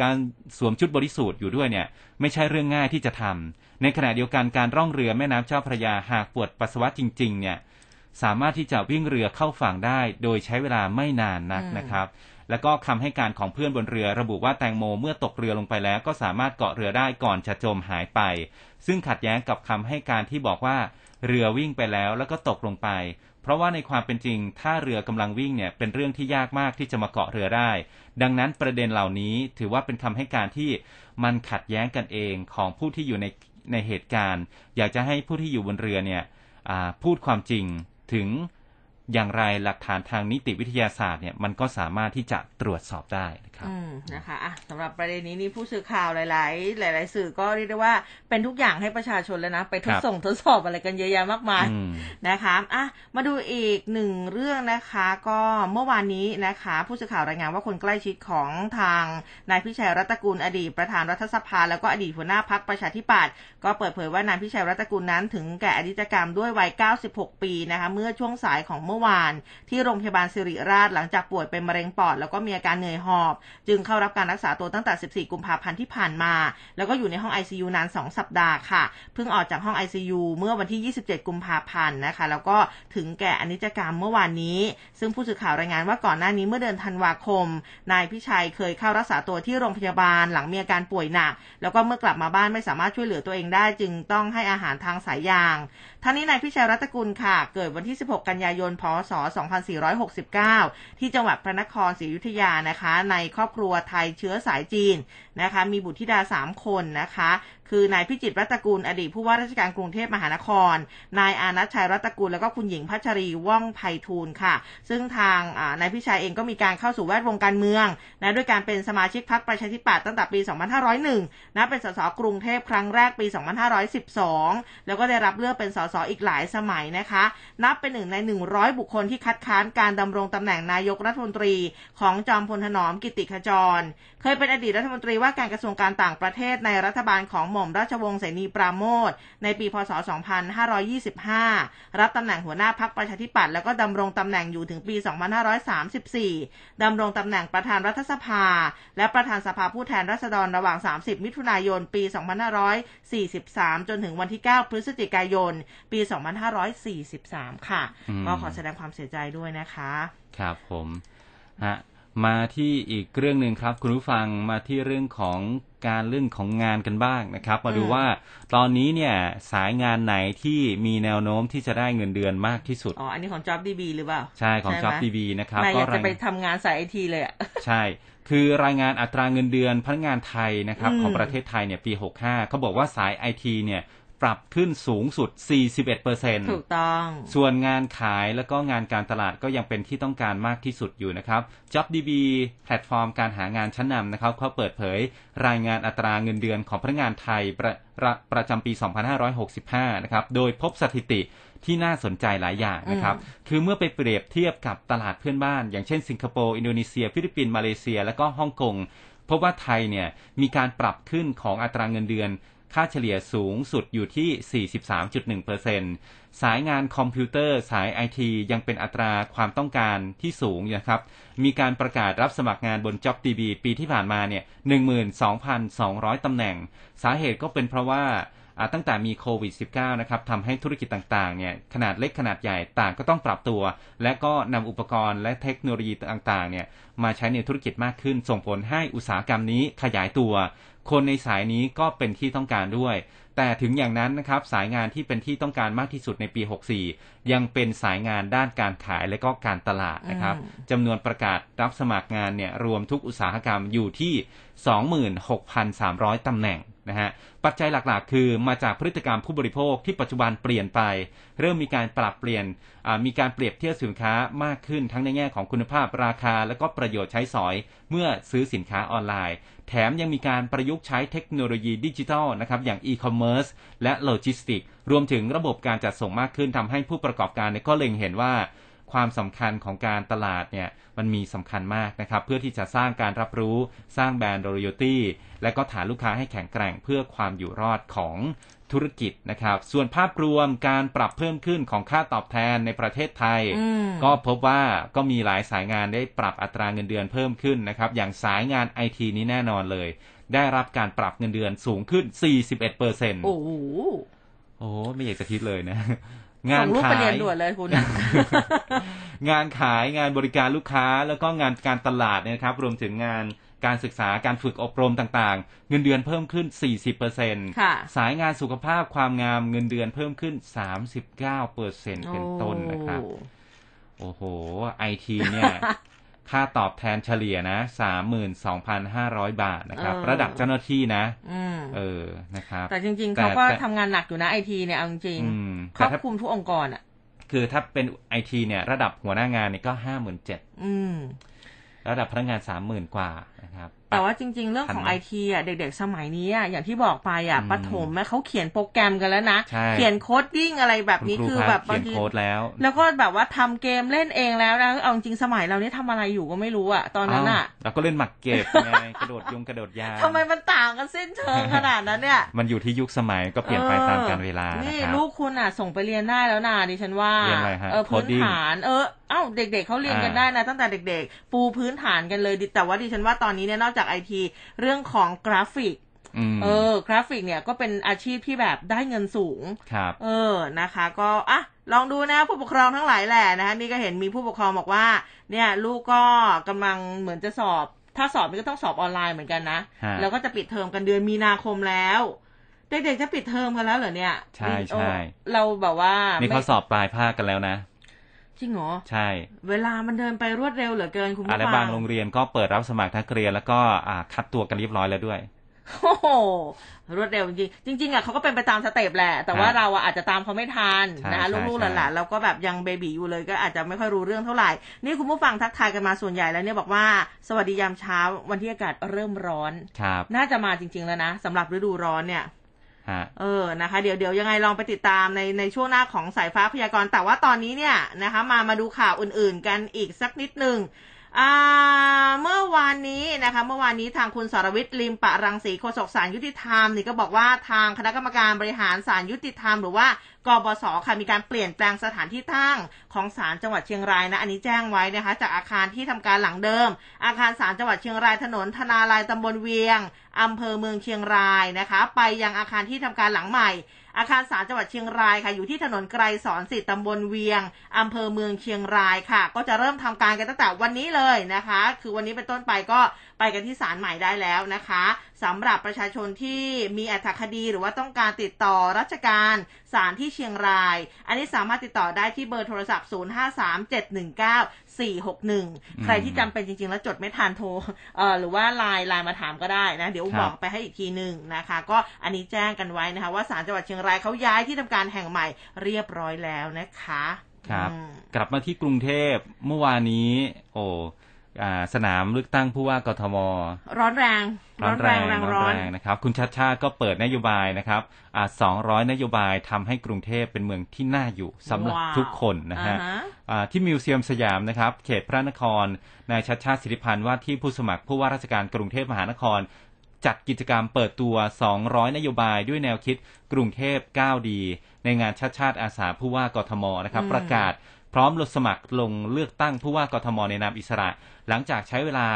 C: การสวมชุดบริสุทธิ์อยู่ด้วยเนี่ยไม่ใช่เรื่องง่ายที่จะทำในขณะเดียวกันการร่องเรือแม่น้ำเจ้าพระยาหากปวดปัสสาวะจริง ๆ เนี่ยสามารถที่จะวิ่งเรือเข้าฝั่งได้ โดยใช้เวลาไม่นานนักนะครับ แล้วก็คำให้การของเพื่อนบนเรือระบุว่าแตงโมเมื่อตกเรือลงไปแล้ว ก็สามารถเกาะเรือได้ก่อนจะจมหายไป ซึ่งขัดแย้งกับคำให้การที่บอกว่าเรือวิ่งไปแล้วแล้วก็ตกลงไป เพราะว่าในความเป็นจริง ถ้าเรือกำลังวิ่งเนี่ยเป็นเรื่องที่ยากมากที่จะมาเกาะเรือได้ ดังนั้นประเด็นเหล่านี้ถือว่าเป็นคำให้การที่มันขัดแย้งกันเองของผู้ที่อยู่ในในเหตุการณ์ อยากจะให้ผู้ที่อยู่บนเรือเนี่ยพูดความจริงถึง อย่างไรหลักฐานทางนิติวิทยาศาสตร์เนี่ยมันก็สามารถที่จะตรวจสอบได้นะครับ
B: อืมนะคะอะสำหรับประเด็นนี้นี่ผู้สื่อข่าวหลาย ๆ หลาย ๆ สื่อก็เรียกได้ว่าเป็นทุกอย่างให้ประชาชนแล้วนะ ไปทด
C: ครับ
B: ส่งทดสอบอะไรกันเยอะแยะมากมาย
C: อืม
B: นะคะอะมาดูอีกหนึ่งเรื่องนะคะ ก็เมื่อวานนี้นะคะ ผู้สื่อข่าวรายงานว่าคนใกล้ชิดของทางนายพิชัยรัตนกุลอดีตประธานรัฐสภา แล้วก็อดีตหัวหน้าพักประชาธิปัตย์ก็เปิดเผยว่านายพิชัยรัตนกุลนั้นถึงแก่อนิจกรรมด้วยวัย 96 ปีนะคะ เมื่อช่วงสายของเมื่อวาน ที่โรงพยาบาลสิริราชหลังจากป่วยเป็นมะเร็งปอด แล้วก็มีอาการเหนื่อยหอบ จึงเข้ารับการรักษาตัวตั้งแต่ 14 กุมภาพันธ์ที่ผ่านมา แล้วก็อยู่ในห้อง ICU นาน 2 สัปดาห์ค่ะ เพิ่งออกจากห้อง ICU เมื่อวันที่ 27 กุมภาพันธ์นะคะ แล้วก็ถึงแก่อนิจกรรมเมื่อวานนี้ ซึ่งผู้สื่อข่าวรายงานว่าก่อนหน้านี้เมื่อเดือนธันวาคม นายพิชัยเคยเข้ารักษาตัวที่โรงพยาบาลหลังมีอาการป่วยหนัก แล้วก็เมื่อกลับมาบ้านไม่สามารถช่วยเหลือตัวเองได้ จึงต้องให้อาหารทางสายยางท่านนี้นายพิชัยรัตกุลค่ะ เกิดวันที่ 16 กันยายนพพศ 2469 ที่จังหวัดพระนครศรีอยุธยานะคะ ในครอบครัวไทยเชื้อสายจีน นะคะ มีบุตรธิดา3คนนะคะ คือนายพิจิตรรัตกุลอดีตผู้ว่าราชการกรุงเทพมหานคร นายอานัชชัยรัตกุลแล้วก็คุณหญิงพัชรีว่องไพฑูรย์ค่ะ ซึ่งทางนายพิชัยเองก็มีการเข้าสู่แวดวงการเมืองนะด้วยการเป็นสมาชิกพรรคประชาธิปัตย์ตั้งแต่ปี 2501 นะเป็นสสกรุงเทพครั้งแรกปี 2512 แล้วก็ได้รับเลือกเป็นสสอีกหลายสมัยนะคะ นับเป็นหนึ่งใน 100 บุคคลที่คัดค้านการดำรงตำแหน่งนายกรัฐมนตรีของจอมพลถนอมกิติขจร เคยเป็นอดีตรัฐมนตรีว่าการกระทรวงการต่างประเทศในรัฐบาลของหม่อมราชวงศ์เสนีปราโมทในปีพศ 2525 รับตำแหน่งหัวหน้าพรรคประชาธิปัตย์แล้วก็ดำรงตำแหน่งอยู่ถึงปี 2534 ดำรงตำแหน่งประธานรัฐสภา และประธานสภาผู้แทนราษฎรระหว่าง 30 มิถุนายน ปี 2543 จนถึงวันที่ 9 พฤศจิกายน ปี 2543 ค่ะ
C: อืม
B: ก็ขอแสดงความเสียใจด้วยนะคะ
C: ครับผมฮะ มาที่อีกเรื่องหนึ่งครับ คุณผู้ฟังมาที่เรื่องของการเรื่องของงานกันบ้างนะครับ มาดู
B: อืม
C: ว่าตอนนี้เนี่ยสายงานไหนที่มีแนวโน้มที่จะได้เงินเดือนมากที่สุด
B: อ๋ออันนี้ของ Job DB หรือเปล่า
C: ใช่ของ
B: ใช่ไหม
C: Job DB นะครับ
B: นายอยากจะ
C: ราย
B: ไปทำงานสายไอทีเลยอะ
C: ใช่ คือรายงานอัตราเงินเดือนพนักงานไทยนะครับ
B: อืม
C: ของประเทศไทยเนี่ยปี 65เขาบอกว่าสายไอทีเนี่ย ปรับขึ้นสูงสุด 41%
B: ถูกต้อง
C: ส่วนงานขายแล้วก็งานการตลาดก็ยังเป็นที่ต้องการมากที่สุดอยู่นะครับ JobsDB แพลตฟอร์มการหางานชั้นนำนะครับเขาเปิดเผยรายงานอัตราเงินเดือนของพนักงานไทยประประประจำปี 2565 นะครับ โดยพบสถิติที่น่าสนใจหลายอย่างนะครับ คือเมื่อไปเปรียบเทียบกับตลาดเพื่อนบ้าน อย่างเช่นสิงคโปร์อินโดนีเซีย ฟิลิปปินส์มาเลเซีย และก็ฮ่องกงพบว่าไทยเนี่ยมีการปรับขึ้นของอัตราเงินเดือน ค่าเฉลี่ยสูงสุดอยู่ที่ 43.1%สายงานคอมพิวเตอร์สายไอทียังเป็นอัตราความต้องการที่สูงนะครับ มีการประกาศรับสมัครงานบน JobDB ปีที่ผ่านมาเนี่ย 12,200 ตำแหน่ง สาเหตุก็เป็นเพราะว่าอ่าตั้งแต่มีโควิด -19 นะครับทำให้ธุรกิจต่างๆ เนี่ย ขนาดเล็กขนาดใหญ่ต่างก็ต้องปรับตัว และก็นำอุปกรณ์และเทคโนโลยีต่างๆ เนี่ย มาใช้ในธุรกิจมากขึ้น ส่งผลให้อุตสาหกรรมนี้ขยายตัว คนในสายนี้ก็เป็นที่ต้องการด้วย แต่ถึงอย่างนั้นนะครับสายงานที่เป็นที่ต้องการมากที่สุดในปี 64 ยังเป็นสายงานด้านการขายและก็การตลาดนะครับ
B: อืม
C: จำนวนประกาศรับสมัครงานเนี่ยรวมทุกอุตสาหกรรมอยู่ที่ 26,300ตำแหน่ง นะฮะปัจจัยหลักๆ คือมาจากพฤติกรรมผู้บริโภคที่ปัจจุบันเปลี่ยนไป เริ่มมีการปรับเปลี่ยนมีการเปรียบเทียบสินค้ามากขึ้นทั้งในแง่ของคุณภาพราคา และก็ประโยชน์ใช้สอยเมื่อซื้อสินค้าออนไลน์ แถมยังมีการประยุกต์ใช้เทคโนโลยีดิจิทัลนะครับอย่างอีคอมเมิร์ซและโลจิสติกรวมถึงระบบการจัดส่งมากขึ้นทำให้ผู้ประกอบการก็เล็งเห็นว่า ความสำคัญของการตลาดเนี่ยมันมีสำคัญมากนะครับ เพื่อที่จะสร้างการรับรู้สร้างแบรนด์ loyalty และก็ฐานลูกค้าให้แข็งแกร่งเพื่อความอยู่รอดของธุรกิจนะครับ ส่วนภาพรวมการปรับเพิ่มขึ้นของค่าตอบแทนในประเทศไทย
B: อืม
C: ก็พบว่าก็มีหลายสายงานได้ปรับอัตราเงินเดือนเพิ่มขึ้นนะครับ อย่างสายงานไอทีนี้แน่นอนเลย ได้รับการปรับเงินเดือนสูงขึ้น 41เปอร์เซ็นต์
B: โอ้โห
C: โอ้ไม่อยากจะคิดเลยนะ งา
B: ส่
C: น
B: งรูป
C: ขา
B: ไปเรีย
C: ย
B: นด่วนเลยคุณอะ
C: งานขายงานบริการลูกค้า แล้วก็งานการตลาดเนี่ยนะครับ รวมถึงงานการศึกษาการฝึกอบรมต่างๆ เงินเดือนเพิ่มขึ้น 40%
B: ค่ะ
C: สายงานสุขภาพความงามเงินเดือนเพิ่มขึ้น 39%เป็นต้นนะครับ โอ้โหไอทีเนี่ย ค่าตอบแทนเฉลี่ยนะ32,500บาทนะครับ
B: เออ
C: ระดับเจ้าหน้าที่นะ
B: อืม
C: เออนะครับ
B: แต่จริงๆ
C: แต่
B: เขาก็
C: แต่
B: ทำงานหนักอยู่นะไอทีเนี่ยเอาจริง
C: อืม
B: ๆคร
C: แต่
B: อบ
C: ถ้า
B: คลุมทุกองค์กรอะ
C: คือถ้าเป็นไอทีเนี่ย ระดับหัวหน้างานเนี่ยก็ห้าหมื่นเจ็ด
B: อืม
C: ระดับพนักงานสามหมื่นกว่านะครับ
B: แต่ว่าจริง ๆ เรื่องของ
C: ทันไห
B: ไอ
C: ม
B: ทีอะเด็ก ๆ สมัยนี้อะอย่างที่บอกไปอะ
C: อืม
B: ปฐมแม่เขาเขียนโปรแกรมกันแล้วนะ
C: ใช่
B: เขียนโคดดิ้งอะไรแบบนี้
C: ณ
B: คือ
C: รับ
B: แบบ
C: เขี
B: บาง
C: ยน
B: ที
C: โค้ดแล้ว
B: แล้วก็แบบว่าทำเกมเล่นเองแล้วนะเอาจริงสมัยเรานี่ทำอะไรอยู่ก็ไม่รู้อะตอนนั้นอะ
C: เาเราก็เล่นหมากเก็บไงกระโดดยงกระโดดยาง
B: ทำไมมันต่างกันสิ้นเชิงขนาดนั้นเนี่ย
C: มันอยู่ที่ยุคสมัยก็เปลี่ยนไปตามกาลเวลานะ
B: นี่
C: ครับ
B: ลูกคุณอะส่งไปเรียนได้แล้วนะดิฉันว่า
C: เรียนอะไรฮะ
B: เออพื้น
C: Coding
B: ฐานเออเอ้าเด็ก ๆเขาเรียนกัน
C: อ่า
B: ได้นะตั้งแต่เด็ก ๆ ปูพื้นฐานกันเลยดิแต่ว่าดิฉันว่าตอนนี้เนี่ยนอกจากไอทีเรื่องของกราฟิก
C: อืม
B: เออกราฟิกเนี่ยก็เป็นอาชีพที่แบบได้เงินสูง
C: ครับ
B: เออนะคะ ก็อะลองดูนะผู้ปกครองทั้งหลายแหละนะคะนี่ก็เห็นมีผู้ปกครองบอกว่า เนี่ยลูกก็กำลังเหมือนจะสอบ ถ้าสอบนี่ก็ต้องสอบออนไลน์เหมือนกันนะ
C: ฮะ
B: แล้วก็จะปิดเทอมกันเดือนมีนาคมแล้วเด็กๆจะปิดเทอมกันแล้วเหรอเนี่ย
C: ใช่ใช่
B: โอ้เราแบบว่า
C: นี่เขาสอบปลายภาคกันแล้วนะ
B: จริงเหรอ
C: ใช่
B: เวลามันเดินไปรวดเร็วเหลือเกินคุณ
C: อะ
B: ผู้
C: ไร
B: ฟั
C: บางงโรงเรียนก็เปิดรับสมัครนักเรียนแล้วก็อ่าคัดตัวกันเรียบร้อยแล้วด้วย
B: โอ้โหรวดเร็วจริงๆจริงๆอะเขาก็เป็นไปตาม step แหละ แต่ว่า
C: ฮะ
B: เราอะอาจจะตามเขาไม่ทัน
C: ใช่
B: นะคะ
C: ใช่
B: ลูก
C: ใช่
B: ๆหลานๆเราก็แบบยัง baby อยู่เลยก็อาจจะไม่ค่อยรู้เรื่องเท่าไหร่ นี่คุณผู้ฟังทักทายกันมาส่วนใหญ่แล้วเนี่ยบอกว่าสวัสดียามเช้าวันที่อากาศเริ่มร้อน
C: ครับ
B: น่าจะมาจริง ๆแล้วนะสำหรับฤดูร้อนเนี่ย
C: ฮะ
B: เออนะคะ เดี๋ยวเดี๋ยวยังไงลองไปติดตามในในช่วงหน้าของสายฟ้าพยากรณ์แต่ว่าตอนนี้เนี่ยนะคะ มามาดูข่าวอื่นๆกันอีกสักนิดหนึ่ง เมื่อวานนี้นะคะ เมื่อวานนี้ทางคุณสรวิทย์ลิมปะรังสีโฆษกสารยุติธรรมนี่ก็บอกว่าทางคณะกรรมการบริหารสารยุติธรรม หรือว่ากบสค่ะมีการเปลี่ยนแปลงสถานที่ตั้งของศาลจังหวัดเชียงรายนะ อันนี้แจ้งไว้นะคะ จากอาคารที่ทำการหลังเดิม อาคารศาลจังหวัดเชียงรายถนนธนาลายตำบลเวียงอำเภอเมืองเชียงรายนะคะ ไปยังอาคารที่ทำการหลังใหม่ อาคารศาลจังหวัดเชียงรายค่ะ อยู่ที่ถนนไกรสอนสิทธิ์ตำบลเวียงอำเภอเมืองเชียงรายค่ะ ก็จะเริ่มทำการกันตั้งแต่วันนี้เลยนะคะ คือวันนี้เป็นต้นไปก็ไปกันที่ศาลใหม่ได้แล้วนะคะสำหรับประชาชนที่มีอัตคดีหรือว่าต้องการติดต่อราชการศาลที่เชียงราย อันนี้สามารถติดต่อได้ที่เบอร์โทรศัพท์ 053719 461 ใครที่จำเป็นจริง ๆ แล้วจดไม่ทันโทรเอ่อหรือว่าไลน์ไลน์มาถามก็ได้นะ เดี๋ยว
C: ครับ
B: บอกไปให้อีกทีหนึ่งนะคะ ก็อันนี้แจ้งกันไว้นะคะ ว่าศาลจังหวัดเชียงรายเขาย้ายที่ทำการแห่งใหม่เรียบร้อยแล้วนะคะ
C: ครับ
B: อืม
C: กลับมาที่กรุงเทพเมื่อวานนี้ โอ้อ่า สนามเลือกตั้งผู้ว่ากทม
B: ร้อนแรง
C: ร้อนแรง
B: แรง
C: ร้
B: ร้
C: อ
B: อนน
C: แรงนะครับคุณชัดชาติก็เปิดนโยบายนะครับอ่า200นโยบายทำให้กรุงเทพเป็นเมืองที่น่าอยู่สำหรับ
B: ว้าว
C: ทุกคนนะฮะ
B: อ่าฮะ
C: อ่าที่มิวเซียมสยามนะครับ เขตพระนครนายชัดชาติสิทธิพันธ์ว่าที่ผู้สมัครผู้ว่าราชการกรุงเทพมหานคร จัดกิจกรรมเปิดตัว 200 นโยบายด้วยแนวคิดกรุงเทพก้าวดี ในงานชัดชาติอาสาผู้ว่ากทมนะครับ
B: อืม
C: ประกาศ พร้อมลงสมัครลงเลือกตั้งผู้ว่ากทมในนามอิสระ หลังจากใช้เวลา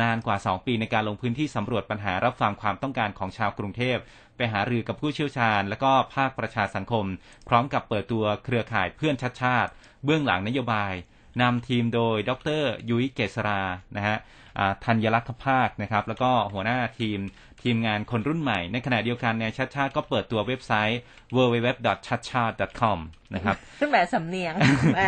C: นานกว่า 2 ปีในการลงพื้นที่สำรวจปัญหารับฟังความต้องการของชาวกรุงเทพ ไปหารือกับผู้เชี่ยวชาญ และก็ภาคประชาสังคม พร้อมกับเปิดตัวเครือข่ายเพื่อนชัดชาติ เบื้องหลังนโยบายนำทีมโดย ดรยุ้ยเกษรา นะฮะธัญรักษภาคนะครับ แล้วก็หัวหน้าทีม ทีมงานคนรุ่นใหม่ ในขณะเดียวกันในยชัดชาติก็เปิดตัวเว็บไซต์ www.chadchat.com นะครับ
B: ขึ้นแบบสำเนียงแหม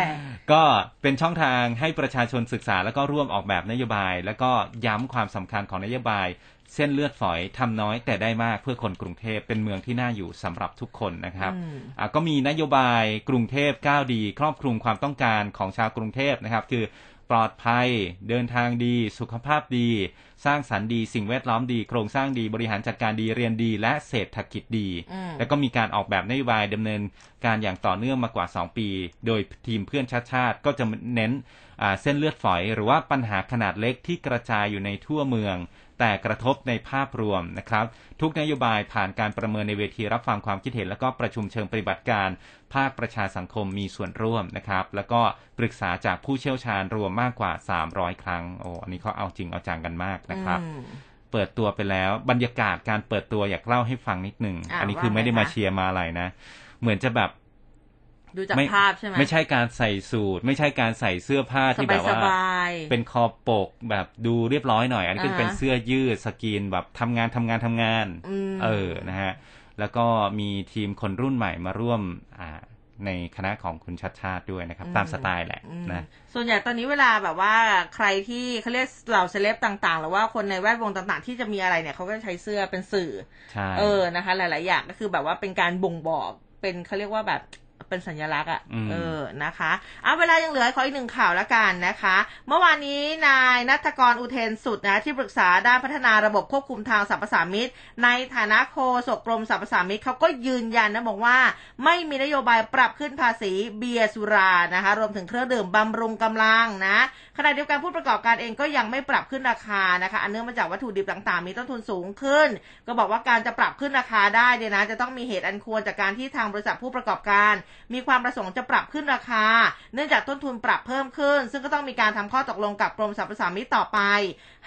C: ก็เป็นช่องทางให้ประชาชนศึกษาแล้วก็ร่วมออกแบบนโยบาย แล้วก็ย้ำความสำคัญของนโยบาย เส้นเลือดฝอยทำน้อยแต่ได้มากเพื่อคนกรุงเทพเป็นเมืองที่น่าอยู่สำหรับทุกคนนะครับ
B: อืม
C: อะก็มีนโยบายกรุงเทพก้าวดี ครอบคลุมความต้องการของชาวกรุงเทพนะครับ คือปลอดภัย เดินทางดี สุขภาพดี สร้างสรรค์ดี สิ่งแวดล้อมดี โครงสร้างดีบริหารจัดการดีเรียนดี และเศรษฐกิจดี
B: อืม
C: แล้วก็มีการออกแบบนโยบายดำเนินการอย่างต่อเนื่องมากว่า 2 ปี โดยทีมเพื่อนชาติชาติก็จะเน้นอ่าเส้นเลือดฝอย หรือว่าปัญหาขนาดเล็กที่กระจายอยู่ในทั่วเมือง แต่กระทบในภาพรวมนะครับ ทุกนโยบายผ่านการประเมินในเวทีรับฟังความคิดเห็น แล้วก็ประชุมเชิงปฏิบัติการ ภาคประชาสังคมมีส่วนร่วมนะครับ แล้วก็ปรึกษาจากผู้เชี่ยวชาญรวมมากกว่า 300 ครั้งโอ้อันนี้เขาเอาจริงเอาจังกันมากนะครับ
B: อืม
C: เปิดตัวไปแล้วบรรยากาศการเปิดตัวอยากเล่าให้ฟังนิดหนึ่ง
B: อะ
C: อันนี้คือ
B: ว่าไง
C: ไม่ได้มา
B: คะ
C: เชียร์มาอะไรนะ เหมือนจะแบบ
B: ดูจาก
C: ไม่
B: ภาพใช่ไหม
C: ไม่ใช่การใส่สูทไม่ใช่การใส่เสื้อผ้า
B: ส
C: ที่
B: บา
C: แบ
B: ย
C: บ
B: ส
C: ว่า
B: บาย
C: เป็นคอปกแบบดูเรียบร้อยหน่อย อันนี้ก็
B: อ่าฮะ
C: เป็นเสื้อยืดสกรีนแบบทำงานทำงานทำงาน
B: อืม
C: เออนะฮะแล้วก็มีทีมคนรุ่นใหม่มาร่วมอ่าในคณะของคุณชัดชาติด้วยนะครับ ตามสไตล์แหละ
B: อืม
C: นะ
B: ส่วนใหญ่ตอนนี้เวลาแบบว่าใครที่เขาเรียกเหล่าเซเลบต่าง ๆ หรือว่าคนในแวดวงต่างๆ ที่จะมีอะไรเนี่ยเขาก็จะใช้เสื้อเป็นสื่อ
C: ใช่
B: เออนะคะ หลาย ๆ อย่างก็คือแบบว่าเป็นการบ่งบอกเป็นเขาเรียกว่าแบบ เป็นสัญลักษณ์อะ่ะ
C: อืม
B: เออนะคะเอาเวลายังเหลือขออีกหนึ่งข่าวละกันนะคะ เมื่อวานนี้นายนัทกรอุเทนสุดนะที่ปรึกษาด้านพัฒนาระบบควบคุมทางสรรพสามิตในฐานะโฆษกกรมสรรพสามิตเขาก็ยืนยันนะบอกว่า ไม่มีนโยบายปรับขึ้นภาษีเบียร์สุรานะคะรวมถึงเครื่องดื่มบำรุงกำลังนะขณะเดียวกันผู้ประกอบการเองก็ยังไม่ปรับขึ้นราคานะคะอันเนื่องมาจากวัตถุดิบต่างๆ มีต้นทุนสูงขึ้น ก็บอกว่าการจะปรับขึ้นราคาได้เนี่ยนะจะต้องมีเหตุอันควรจากการที่ทางบริษัทผู้ประกอบการมีความประสงค์จะปรับขึ้นราคา เนื่องจากต้นทุนปรับเพิ่มขึ้น ซึ่งก็ต้องมีการทำข้อตกลงกับกรมสรรพสามิตต่อไป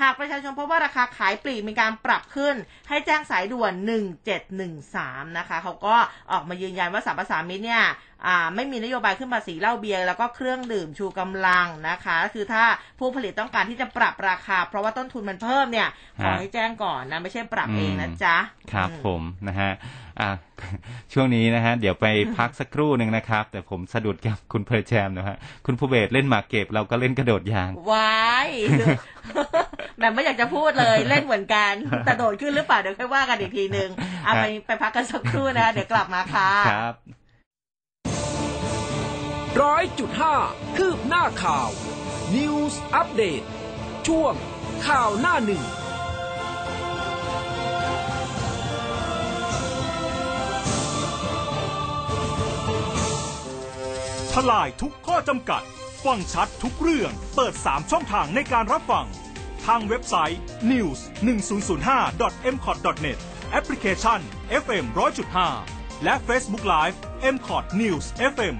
B: หากประชาชนพบว่าราคาขายปลีกมีการปรับขึ้น ให้แจ้งสายด่วน 1713 นะคะเขาก็ออกมายืนยันว่าสรรพสามิตเนี่ย อ่าไม่มีนโยบายขึ้นภาษีเหล้าเบียร์แล้วก็เครื่องดื่มชูกำลังนะคะ คือถ้าผู้ผลิตต้องการที่จะปรับราคา เพราะว่าต้นทุนมันเพิ่มเนี่ยขอ
C: ฮะ
B: ให้แจ้งก่อนนะไม่ใช่ปรับเองนะจ๊ะ
C: ครับ
B: อืม
C: ผมนะฮะอะช่วงนี้นะฮะ เดี๋ยวไปพักสักครู่หนึ่งนะครับ แต่ผมสะดุดกับคุณเพอร์แจมนะฮะ คุณภูเบศเล่นหมากเก็บ เราก็เล่นกระโดดยาง
B: วายแบบไม่อยากจะพูดเลยเล่นเหมือนกันแต่โดดขึ้นหรือเปล่าเดี๋ยวค่อยว่ากันอีกทีนึงเอาไปไปพักกันสักครู่นะคะเดี๋ยวกลับมาค่ะ
C: ครับ
A: ร้อยจุดห้าคืบหน้าข่าว News อัปเดตช่วงข่าวหน้าหนึ่ง
D: ทลายทุกข้อจำกัด ฟังชัดทุกเรื่อง เปิด 3 ช่องทางในการรับฟัง ทางเว็บไซต์ news 1005 m c o t net แอปพลิเคชัน FM 100.5 และ Facebook Live m c o t News FM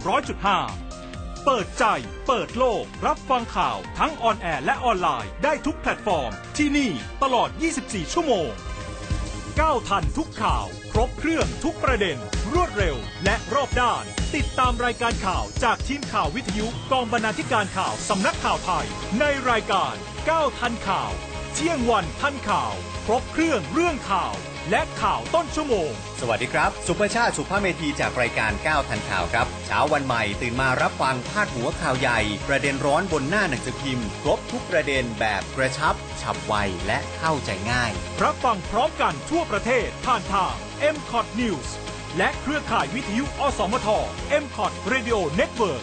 D: 100.5 เปิดใจ เปิดโลก รับฟังข่าวทั้ง on air และออนไลน์ได้ทุกแพลตฟอร์ม ที่นี่ตลอด 24 ชั่วโมง ก้าวทันทุกข่าว ครบเครื่องทุกประเด็น รวดเร็ว และรอบด้าน ติดตามรายการข่าวจากทีมข่าววิทยุกองบรรณาธิการข่าวสำนักข่าวไทย ในรายการก้าวทันข่าว เที่ยงวันทันข่าว ครบเครื่องเรื่องข่าว และข่าวต้นชั่วโมง
E: สวัสดีครับ สุประชาติสุภาพเมธีจากรายการ 9 ทันข่าวครับ เช้าวันใหม่ตื่นมารับฟังพาดหัวข่าวใหญ่ ประเด็นร้อนบนหน้าหนังสือพิมพ์ ครบทุกประเด็นแบบกระชับ ฉับไวและเข้าใจง่าย
D: รับฟังพร้อมกันทั่วประเทศผ่านทาง m c o t News และเครือข่ายวิทยุอสมท m c o t Radio Network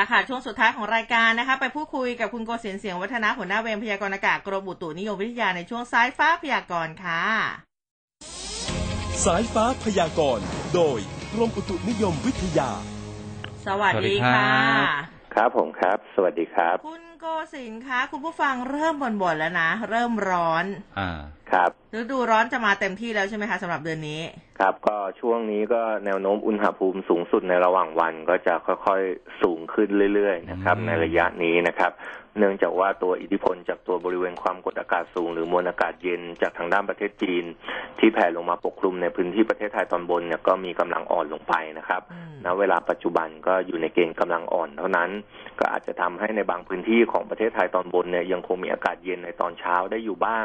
B: ละค่ะ ช่วงสุดท้ายของรายการนะคะ ไปพูดคุยกับคุณโกศินทร์เสียงวัฒนะหัวหน้าเวรพยากรณ์อากาศกรมอุตุนิยมวิทยาในช่วงสายฟ้าพยากรณ์ค่ะ
D: สายฟ้าพยากรณ์โดยกรมอุตุนิยมวิทยา
B: สวัสดี
C: สวัสดีครั
B: ค่ะ
C: บ
F: ครับผมครับ สวัสดีครับ
B: คุณ โกศินทร์คะคุณผู้ฟังเริ่มบ่นๆแล้วนะ เริ่มร้อน
C: อ่า
F: ครับ
B: ฤดูร้อนจะมาเต็มที่แล้วใช่ไหมคะสำหรับเดือนนี้
F: ครับ ก็ช่วงนี้ก็แนวโน้มอุณหภูมิสูงสุดในระหว่างวันก็จะค่อยๆสูงขึ้นเรื่อยๆนะครับ
C: อืม
F: ในระยะนี้นะครับ เนื่องจากว่าตัวอิทธิพลจากตัวบริเวณความกดอากาศสูง หรือมวลอากาศเย็นจากทางด้านประเทศจีน ที่แผ่ลงมาปกคลุมในพื้นที่ประเทศไทยตอนบนเนี่ยก็มีกำลังอ่อนลงไปนะครับ
B: อืม
F: ณเวลาปัจจุบันก็อยู่ในเกณฑ์กำลังอ่อนเท่านั้น ก็อาจจะทำให้ในบางพื้นที่ของประเทศไทยตอนบนเนี่ยยังคงมีอากาศเย็นในตอนเช้าได้อยู่บ้าง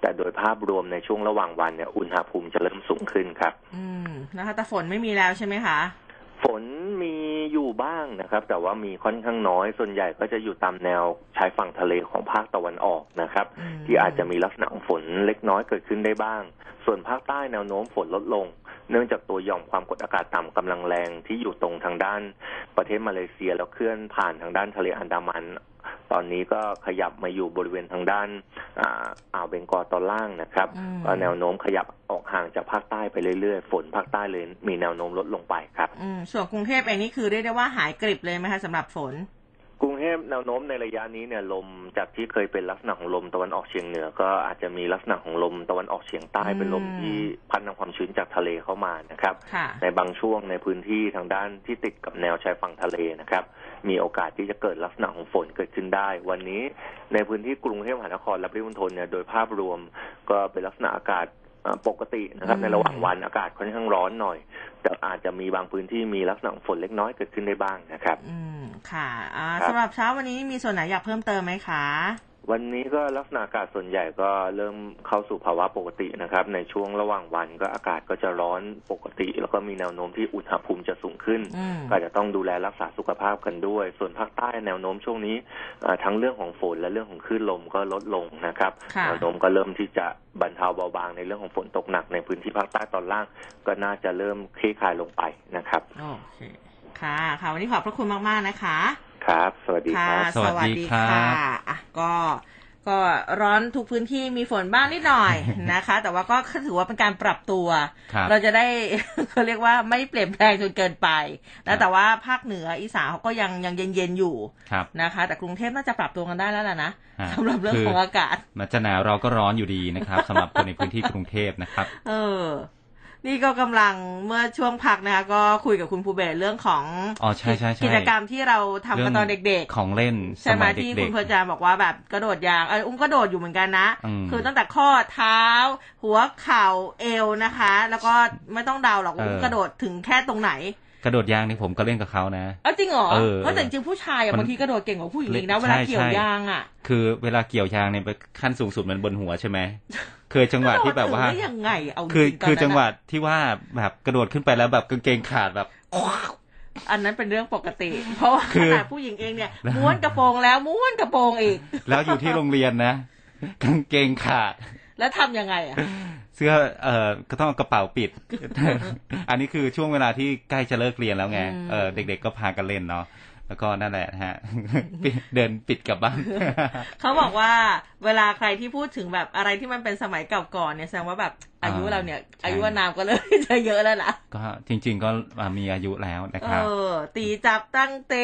F: แต่โดยภาพรวมในช่วงระหว่างวันเนี่ยอุณหภูมิจะเริ่มสูงขึ้นครับ
B: อืมนะคะแต่ฝนไม่มีแล้วใช่ไหมคะ
F: ฝนมีอยู่บ้างนะครับ แต่ว่ามีค่อนข้างน้อย ส่วนใหญ่ก็จะอยู่ตามแนวชายฝั่งทะเลของภาคตะวันออกนะครับ
B: อืม
F: ที่อาจจะมีลักษณะของฝนเล็กน้อยเกิดขึ้นได้บ้าง ส่วนภาคใต้แนวโน้มฝนลดลง เนื่องจากตัวหย่อมความกดอากาศต่ำกำลังแรงที่อยู่ตรงทางด้านประเทศมาเลเซียแล้วเคลื่อนผ่านทางด้านทะเลอันดามัน ตอนนี้ก็ขยับมาอยู่บริเวณทางด้านอ่าอ่าวเบงกอลตอนล่างนะครับ
B: อืม
F: ก็แนวโน้มขยับออกห่างจากภาคใต้ไปเรื่อยๆ ฝนภาคใต้เลยมีแนวโน้มลดลงไปครับ
B: อืมส่วนกรุงเทพเองนี่คือเรียกได้ว่าหายกริบเลยไหมคะสำหรับฝน
F: กรุงเทพแนวโน้มในระยะนี้เนี่ยลมจากที่เคยเป็นลักษณะของลมตะวันออกเฉียงเหนือ ก็อาจจะมีลักษณะของลมตะวันออกเฉียงใต้
B: อืม
F: เป็นลมที่พัดนำความชื้นจากทะเลเข้ามานะครับ
B: ค่ะ
F: ในบางช่วงในพื้นที่ทางด้านที่ติดกับแนวชายฝั่งทะเลนะครับ มีโอกาสที่จะเกิดลักษณะของฝนเกิดขึ้นได้ วันนี้ในพื้นที่กรุงเทพมหานครและปริมณฑลเนี่ยโดยภาพรวมก็เป็นลักษณะอากาศอ่า ปกตินะครับ
B: อืม
F: ในระหว่างวันอากาศค่อนข้างร้อนหน่อย แต่อาจจะมีบางพื้นที่มีลักษณะของฝนเล็กน้อยเกิดขึ้นได้บ้างนะครับ
B: อืมค่ะอ่า
F: ครับ
B: สำหรับเช้าวันนี้มีส่วนไหนอยากเพิ่มเติมไหมคะ
F: วันนี้ก็ลักษณะอากาศส่วนใหญ่ก็เริ่มเข้าสู่ภาวะปกตินะครับ ในช่วงระหว่างวันก็อากาศก็จะร้อนปกติ แล้วก็มีแนวโน้มที่อุณหภูมิจะสูงขึ้น
B: อืม
F: ก็อาจจะต้องดูแลรักษาสุขภาพกันด้วย ส่วนภาคใต้แนวโน้มช่วงนี้เอ่อทั้งเรื่องของฝนและเรื่องของคลื่นลมก็ลดลงนะครับ
B: ค่ะ
F: แนวโน้มก็เริ่มที่จะบรรเทาเบาบางในเรื่องของฝนตกหนักในพื้นที่ภาคใต้ตอนล่าง ก็น่าจะเริ่มคลี่คลายลงไปนะครับ
B: โอเค ค่ะค่ะ วันนี้ขอบพระคุณมาก ๆ นะคะ
F: ครับ สวัสดี
B: ค่ะ
F: ครับ
C: สวัสดีครับ
B: อะก็ก็ร้อนทุกพื้นที่มีฝนบ้างนิดหน่อยนะคะ แต่ว่าก็ถือว่าเป็นการปรับตัว
C: ครับ
B: เราจะได้เขาเรียกว่าไม่เปลี่ยนแปลงจนเกินไป
C: ครั
B: นะ
C: บ
B: แต่ว่าภาคเหนืออีสานเขาก็ยังยังเย็นๆอยู่
C: ครับ
B: นะคะ แต่กรุงเทพน่าจะปรับตัวกันได้แล้วล่ะนะ
C: ฮะ
B: สำหรับเรื่อง
C: คือ
B: ของอากาศ
C: มันจะหนาวเราก็ร้อนอยู่ดีนะครับสำหรับคนในพื้นที่กรุงเทพนะครับ
B: เออ นี่ก็กำลังเมื่อช่วงพักนะคะ ก็คุยกับคุณภูเบศเรื่องของ
C: อ๋อใช่ใช่ใช่
B: กิจกรรมที่เราทำกันตอนเด็ก
C: ของเล่น
B: ๆใช่ไหม
C: สมัย
B: ที่
C: เด็
B: คุ
C: ก
B: ณเพอร์จานบอกว่าแบบกระโดดยางเอออุ้มก็โดดอยู่เหมือนกันนะ
C: อืม
B: คือตั้งแต่ข้อเท้า หัวเข่าเอวนะคะ แล้วก็ไม่ต้องเดาหรอกว่าอุ้มกระโดดถึงแค่ตรงไหน
C: ๆ กระโดดยางนี่ผมก็เล่นกับเขานะ
B: เออจริงเหรอ
C: เออ
B: เพราะแต่จริงๆผู้ชายอะ
C: มัน
B: บางทีกระโดดเก่งกว่าผู้หญิงอีกนะ
C: ใช่
B: เวลาเกี่ยว
C: ใช่
B: ยางอะ
C: คือเวลาเกี่ยวยางเนี่ยขั้นสูงสุดมันบนหัวใช่ไหมเคยจังหวะที่แบบว่า
B: กระโดดถึงได้ยังไงเอา
C: คือ
B: จริงๆตน
C: คือ
B: นั้น
C: จังหวะ
B: อะ
C: ที่ว่าแบบกระโดดขึ้นไปแล้วแบบกางเกงขาดแบบ
B: อันนั้นเป็นเรื่องปกติ เพราะว่า
C: คื
B: ข
C: อ
B: นาดผู้หญิงเองเนี่ยม้วนกระโปรงแล้วม้วนกระโปรงอีก
C: แล้วอยู่ที่โรงเรียนนะกางเกงขาด
B: แล้วทำยังไงอะ
C: เสื้อเอ่อก็ต้องเอากระเป๋าปิด อันนี้คือช่วงเวลาที่ใกล้จะเลิกเรียนแล้วไง
B: อืม
C: เออเด็ก ๆ ก็พากันเล่นเนาะแล้วก็นั่นแหละฮะปิดเดินปิดกลับบ้าน
B: เขาบอกว่าเวลาใครที่พูดถึงแบบอะไรที่มันเป็นสมัยเก่าก่อนเนี่ยแสดงว่าแบบ อายุ
C: อ่า
B: เราเนี่ย
C: ใช่
B: อายุวานามก็เลยจะเยอะแล้วล่ะ
C: ก็จริง ๆ ก็มีอายุแล้วนะ
B: เอ
C: ครับ
B: อตีจับตั้งเต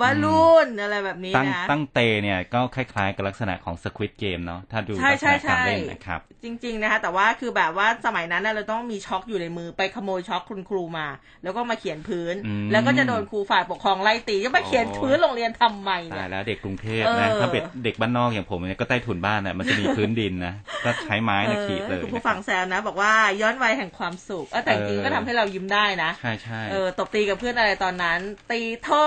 B: บอลลูนอะไรแบบนี้
C: ตั้ง
B: นะ
C: ตั้งเตเนี่ยก็คล้ายๆกับลักษณะของ Squid Game เนาะถ้าดู
B: ใช่
C: ลักษ
B: ใช่
C: ณะการ
B: ใช่
C: เล่นนะครับ
B: จริง ๆ นะคะ แต่ว่าคือแบบว่าสมัยนั้นน่ะเราต้องมีช็อคอยู่ในมือไปขโมยช็อคคุณครูมา แล้วก็มาเขียนพื้น
C: อืม
B: แล้วก็จะโดนครูฝ่ายปกครองไล่ตีจะมาเขียน
C: โอ้
B: พื้นโรงเรียนทำไมเนี่
C: ตาย
B: ย
C: แล้วเด็กกรุงเทพ
B: เอ
C: นะ
B: อ
C: ถ้าเป็นเด็กบ้านนอกอย่างผมเนี่ยก็ใต้ถุนบ้านน่ะมันจะมีพื้นดินนะก็ใช้ไม้นะขีดเลย
B: คุณผู้
C: นะค
B: ฟั
C: รับ
B: งแซวนะ บอกว่าย้อนวัยแห่งความสุขเออแต่จริงๆก็ทำให้เรายิ้มได้นะ
C: ใช่ใช่
B: เออตบตีกับเพื่อนอะไรตอนนั้น ตีเธอ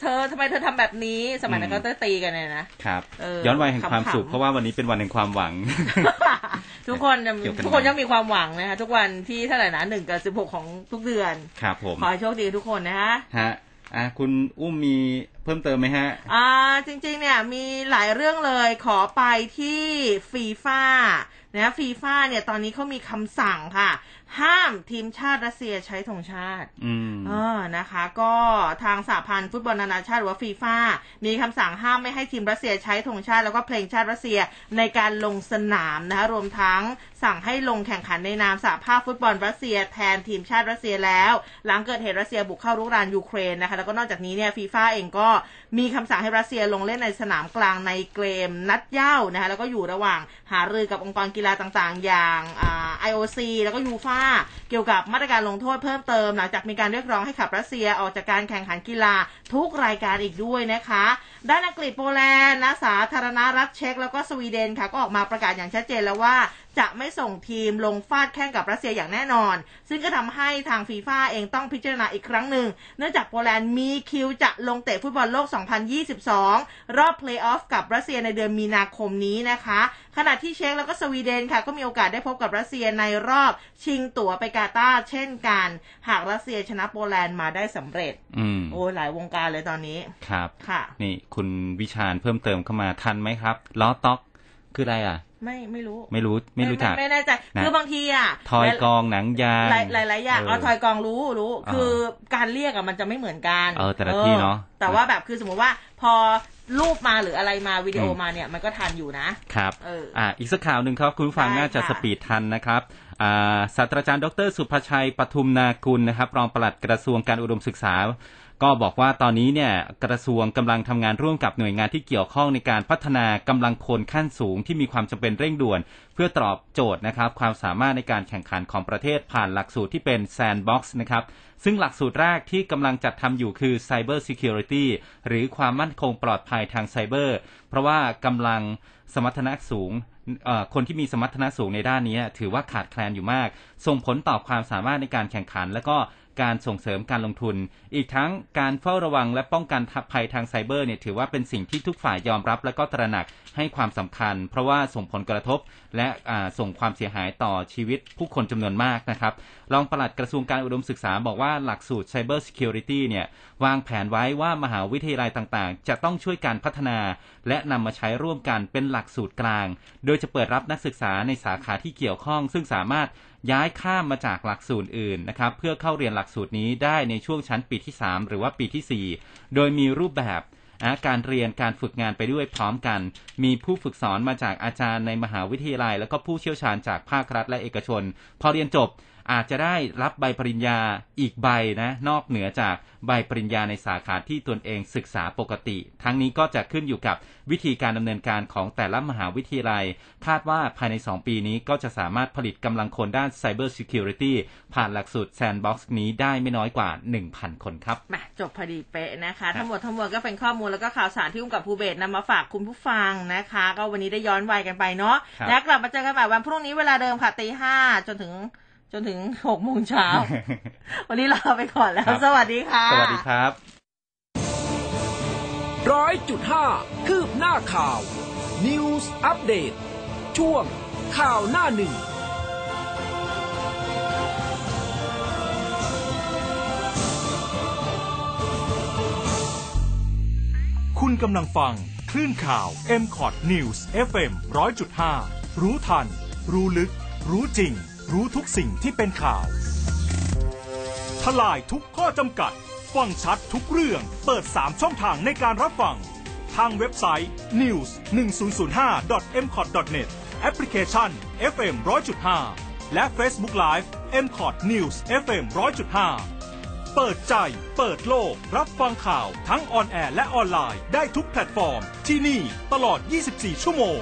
B: เธอทำไมเธอทำแบบนี้ สมัยนั้น
C: อืม
B: ก็จะตีกันเนี่ยนะ
C: ครับ
B: เออ
C: ย้อนวัยแห่งความ
B: ขำๆ
C: สุขเพราะว่าวันนี้เป็นวันแห่งความหวัง
B: ทุกคนจะ
C: เกี่ยวกัน
B: ทุกคนย่อมมีความหวังนะคะทุกวันที่เท่าไหร่นะหนึ่งกับสิบหกของทุกเดือน
C: ครับผม
B: ขอให้โชคดีทุกคนนะคะ
C: ฮะอะคุณอุ้มมีเพิ่มเติมไหมฮะ
B: อ่าจริงๆเนี่ยมีหลายเรื่องเลยขอไปที่ฟีฟ่า นะฟีฟ่าเนี่ยตอนนี้เขามีคำสั่งค่ะ ห้ามทีมชาติรัสเซียใช้ธงชาติ
C: อืม
B: เออนะคะ ก็ทางสหพันธ์ฟุตบอลนานาชาติหรือว่าฟีฟ่ามีคำสั่งห้ามไม่ให้ทีมรัสเซียใช้ธงชาติแล้วก็เพลงชาติรัสเซียในการลงสนามนะคะรวมทั้งสั่งให้ลงแข่งขันในนามสหภาพฟุตบอลรัสเซียแทนทีมชาติรัสเซียแล้ว หลังเกิดเหตุรัสเซียบุกเข้ารุกรานยูเครนนะคะแล้วก็นอกจากนี้เนี่ยฟีฟ่าเองก็มีคำสั่งให้รัสเซียลงเล่นในสนามกลางในเกมนัดเย้านะคะแล้วก็อยู่ระหว่างหารือกับองค์กรกีฬาต่างๆ อย่างอ่า IOC แล้วก็ยูฟาเกี่ยวกับมาตรการลงโทษเพิ่มเติม หลังจากมีการเรียกร้องให้ขับรัสเซียออกจากการแข่งขันกีฬาทุกรายการอีกด้วยนะคะด้านอังกฤษโปแลนด์นะสาธารณรัฐเช็กแล้วก็สวีเดนค่ะก็ออกมาประกาศอย่างชัดเจนแล้วว่า จะไม่ส่งทีมลงฟาดแข่งกับรัสเซียอย่างแน่นอน ซึ่งก็ทำให้ทางฟีฟ่าเองต้องพิจารณาอีกครั้งหนึ่ง เนื่องจากโปแลนด์มีคิวจะลงเตะฟุตบอลโลก 2022 รอบเพลย์ออฟกับรัสเซียในเดือนมีนาคมนี้นะคะ ขณะที่เช็กแล้วก็สวีเดนค่ะ ก็มีโอกาสได้พบกับรัสเซียในรอบชิงตั๋วไปกาตาร์เช่นกัน หากรัสเซียชนะโปแลนด์มาได้สำเร็จ
C: อืม
B: โอ้ยหลายวงการเลยตอนนี้
C: ครับ
B: ค่ะ
C: นี่คุณวิชาญเพิ่มเติมเข้ามาทันไหมครับล้อต็อกคืออะไรอะ
B: ไม่ไม่รู้
C: ไม่รู้ไม่รู้จัก
B: ไม่แน่ใจ
C: นะ
B: คือบางทีอะ
C: ทอยกองหนังยาง
B: หลายหลายหลายอย่าง
C: เออ
B: เอาทอยกองรู้รู้
C: อ่า
B: คือการเรียกอะมันจะไม่เหมือนกัน
C: เออแต่ละที่เนอะ
B: แต่ว่าแบบคือสมมติว่าพอรูปมาหรืออะไรมาวิดีโอ
C: อืม
B: มาเนี่ยมันก็ทันอยู่นะ
C: ครับ
B: เออ
C: อ่าอีกสักข่าวหนึ่งครับคุณผู้ฟัง
B: ได้
C: น่าจะ
B: ค่ะ
C: สปีดทันนะครับอ่าศาสตราจารย์ดร สุภชัยปทุมนากุลนะครับรองปลัดกระทรวงการอุดมศึกษา ก็บอกว่าตอนนี้เนี่ยกระทรวงกำลังทำงานร่วมกับหน่วยงานที่เกี่ยวข้องในการพัฒนากำลังคนขั้นสูงที่มีความจำเป็นเร่งด่วน เพื่อตอบโจทย์นะครับความสามารถในการแข่งขันของประเทศผ่านหลักสูตรที่เป็น Sandbox นะครับซึ่งหลักสูตรแรกที่กำลังจัดทำอยู่คือ Cyber Security หรือความมั่นคงปลอดภัยทางไซเบอร์ เพราะว่ากำลังสมรรถนะสูงคนที่มีสมรรถนะสูงในด้านนี้ถือว่าขาดแคลนอยู่มาก ส่งผลต่อความสามารถในการแข่งขัน และก็ การส่งเสริมการลงทุน อีกทั้งการเฝ้าระวังและป้องกันภัยทางไซเบอร์เนี่ยถือว่าเป็นสิ่งที่ทุกฝ่ายยอมรับ และก็ตระหนักให้ความสำคัญ เพราะว่าส่งผลกระทบและส่งความเสียหายต่อชีวิตผู้คนจำนวนมากนะครับ รองปลัดกระทรวงการอุดมศึกษาบอกว่าหลักสูตร Cyber Security เนี่ย วางแผนไว้ว่ามหาวิทยาลัยต่างๆ จะต้องช่วยการพัฒนา และนำมาใช้ร่วมกันเป็นหลักสูตรกลาง โดยจะเปิดรับนักศึกษาในสาขาที่เกี่ยวข้อง ซึ่งสามารถย้ายข้ามมาจากหลักสูตรอื่นนะครับเพื่อเข้าเรียนหลักสูตรนี้ได้ในช่วงชั้นปีที่ 3 หรือว่าปีทีสี่4 โดยมีรูปแบบการเรียนการฝึกงานไปด้วยพร้อมกัน มีผู้ฝึกสอนมาจากอาจารย์ในมหาวิทยาลัย แล้วก็ผู้เชี่ยวชาญจากภาครัฐและเอกชน พอเรียนจบ อาจจะได้รับใบปริญญาอีกใบนะนอกเหนือจากใบปริญญาในสาขาที่ตนเองศึกษาปกติ ทั้งนี้ก็จะขึ้นอยู่กับวิธีการดำเนินการของแต่ละมหาวิทยาลัย คาดว่าภายใน 2 ปีนี้ก็จะสามารถผลิตกำลังคนด้าน Cyber Security ผ่านหลักสูตร Sandbox นี้ได้ไม่น้อยกว่า 1,000 คนครับ
B: มาจบพอดีเป๊ะนะคะ ทั้งหมดทั้งมวลก็เป็นข้อมูลแล้วก็ข่าวสารที่อุ้มกับภูเบศนำมาฝากคุณผู้ฟังนะคะ ก็วันนี้ได้ย้อนวัยกันไปเนาะ
C: ครับ
B: แล้วกลับมาเจอกันใหม่วันพรุ่งนี้เวลาเดิมค่ะตีห้าจนถึง จนถึงหกโมงเช้า วันนี้ลาไปก่อนแล้ว
C: ครับ
B: สวัสดีค่ะ
C: สวัสดีครับ
A: ร้อยจุดห้าคืบหน้าข่าว News อัปเดตช่วงข่าวหน้าหนึ่ง
D: คุณกำลังฟัง คลื่นข่าว m c o t News FM 100.5 รู้ทัน รู้ลึก รู้จริง รู้ทุกสิ่งที่เป็นข่าว ทลายทุกข้อจำกัด ฟังชัดทุกเรื่อง เปิด 3 ช่องทางในการรับฟัง ทางเว็บไซต์ news 1005 m c o t net แอปพลิเคชัน FM 100.5 และ Facebook Live m c o t News FM 100.5 เปิดใจ เปิดโลก รับฟังข่าวทั้ง on air และออนไลน์ได้ทุกแพลตฟอร์ม ที่นี่ตลอด 24 ชั่วโมง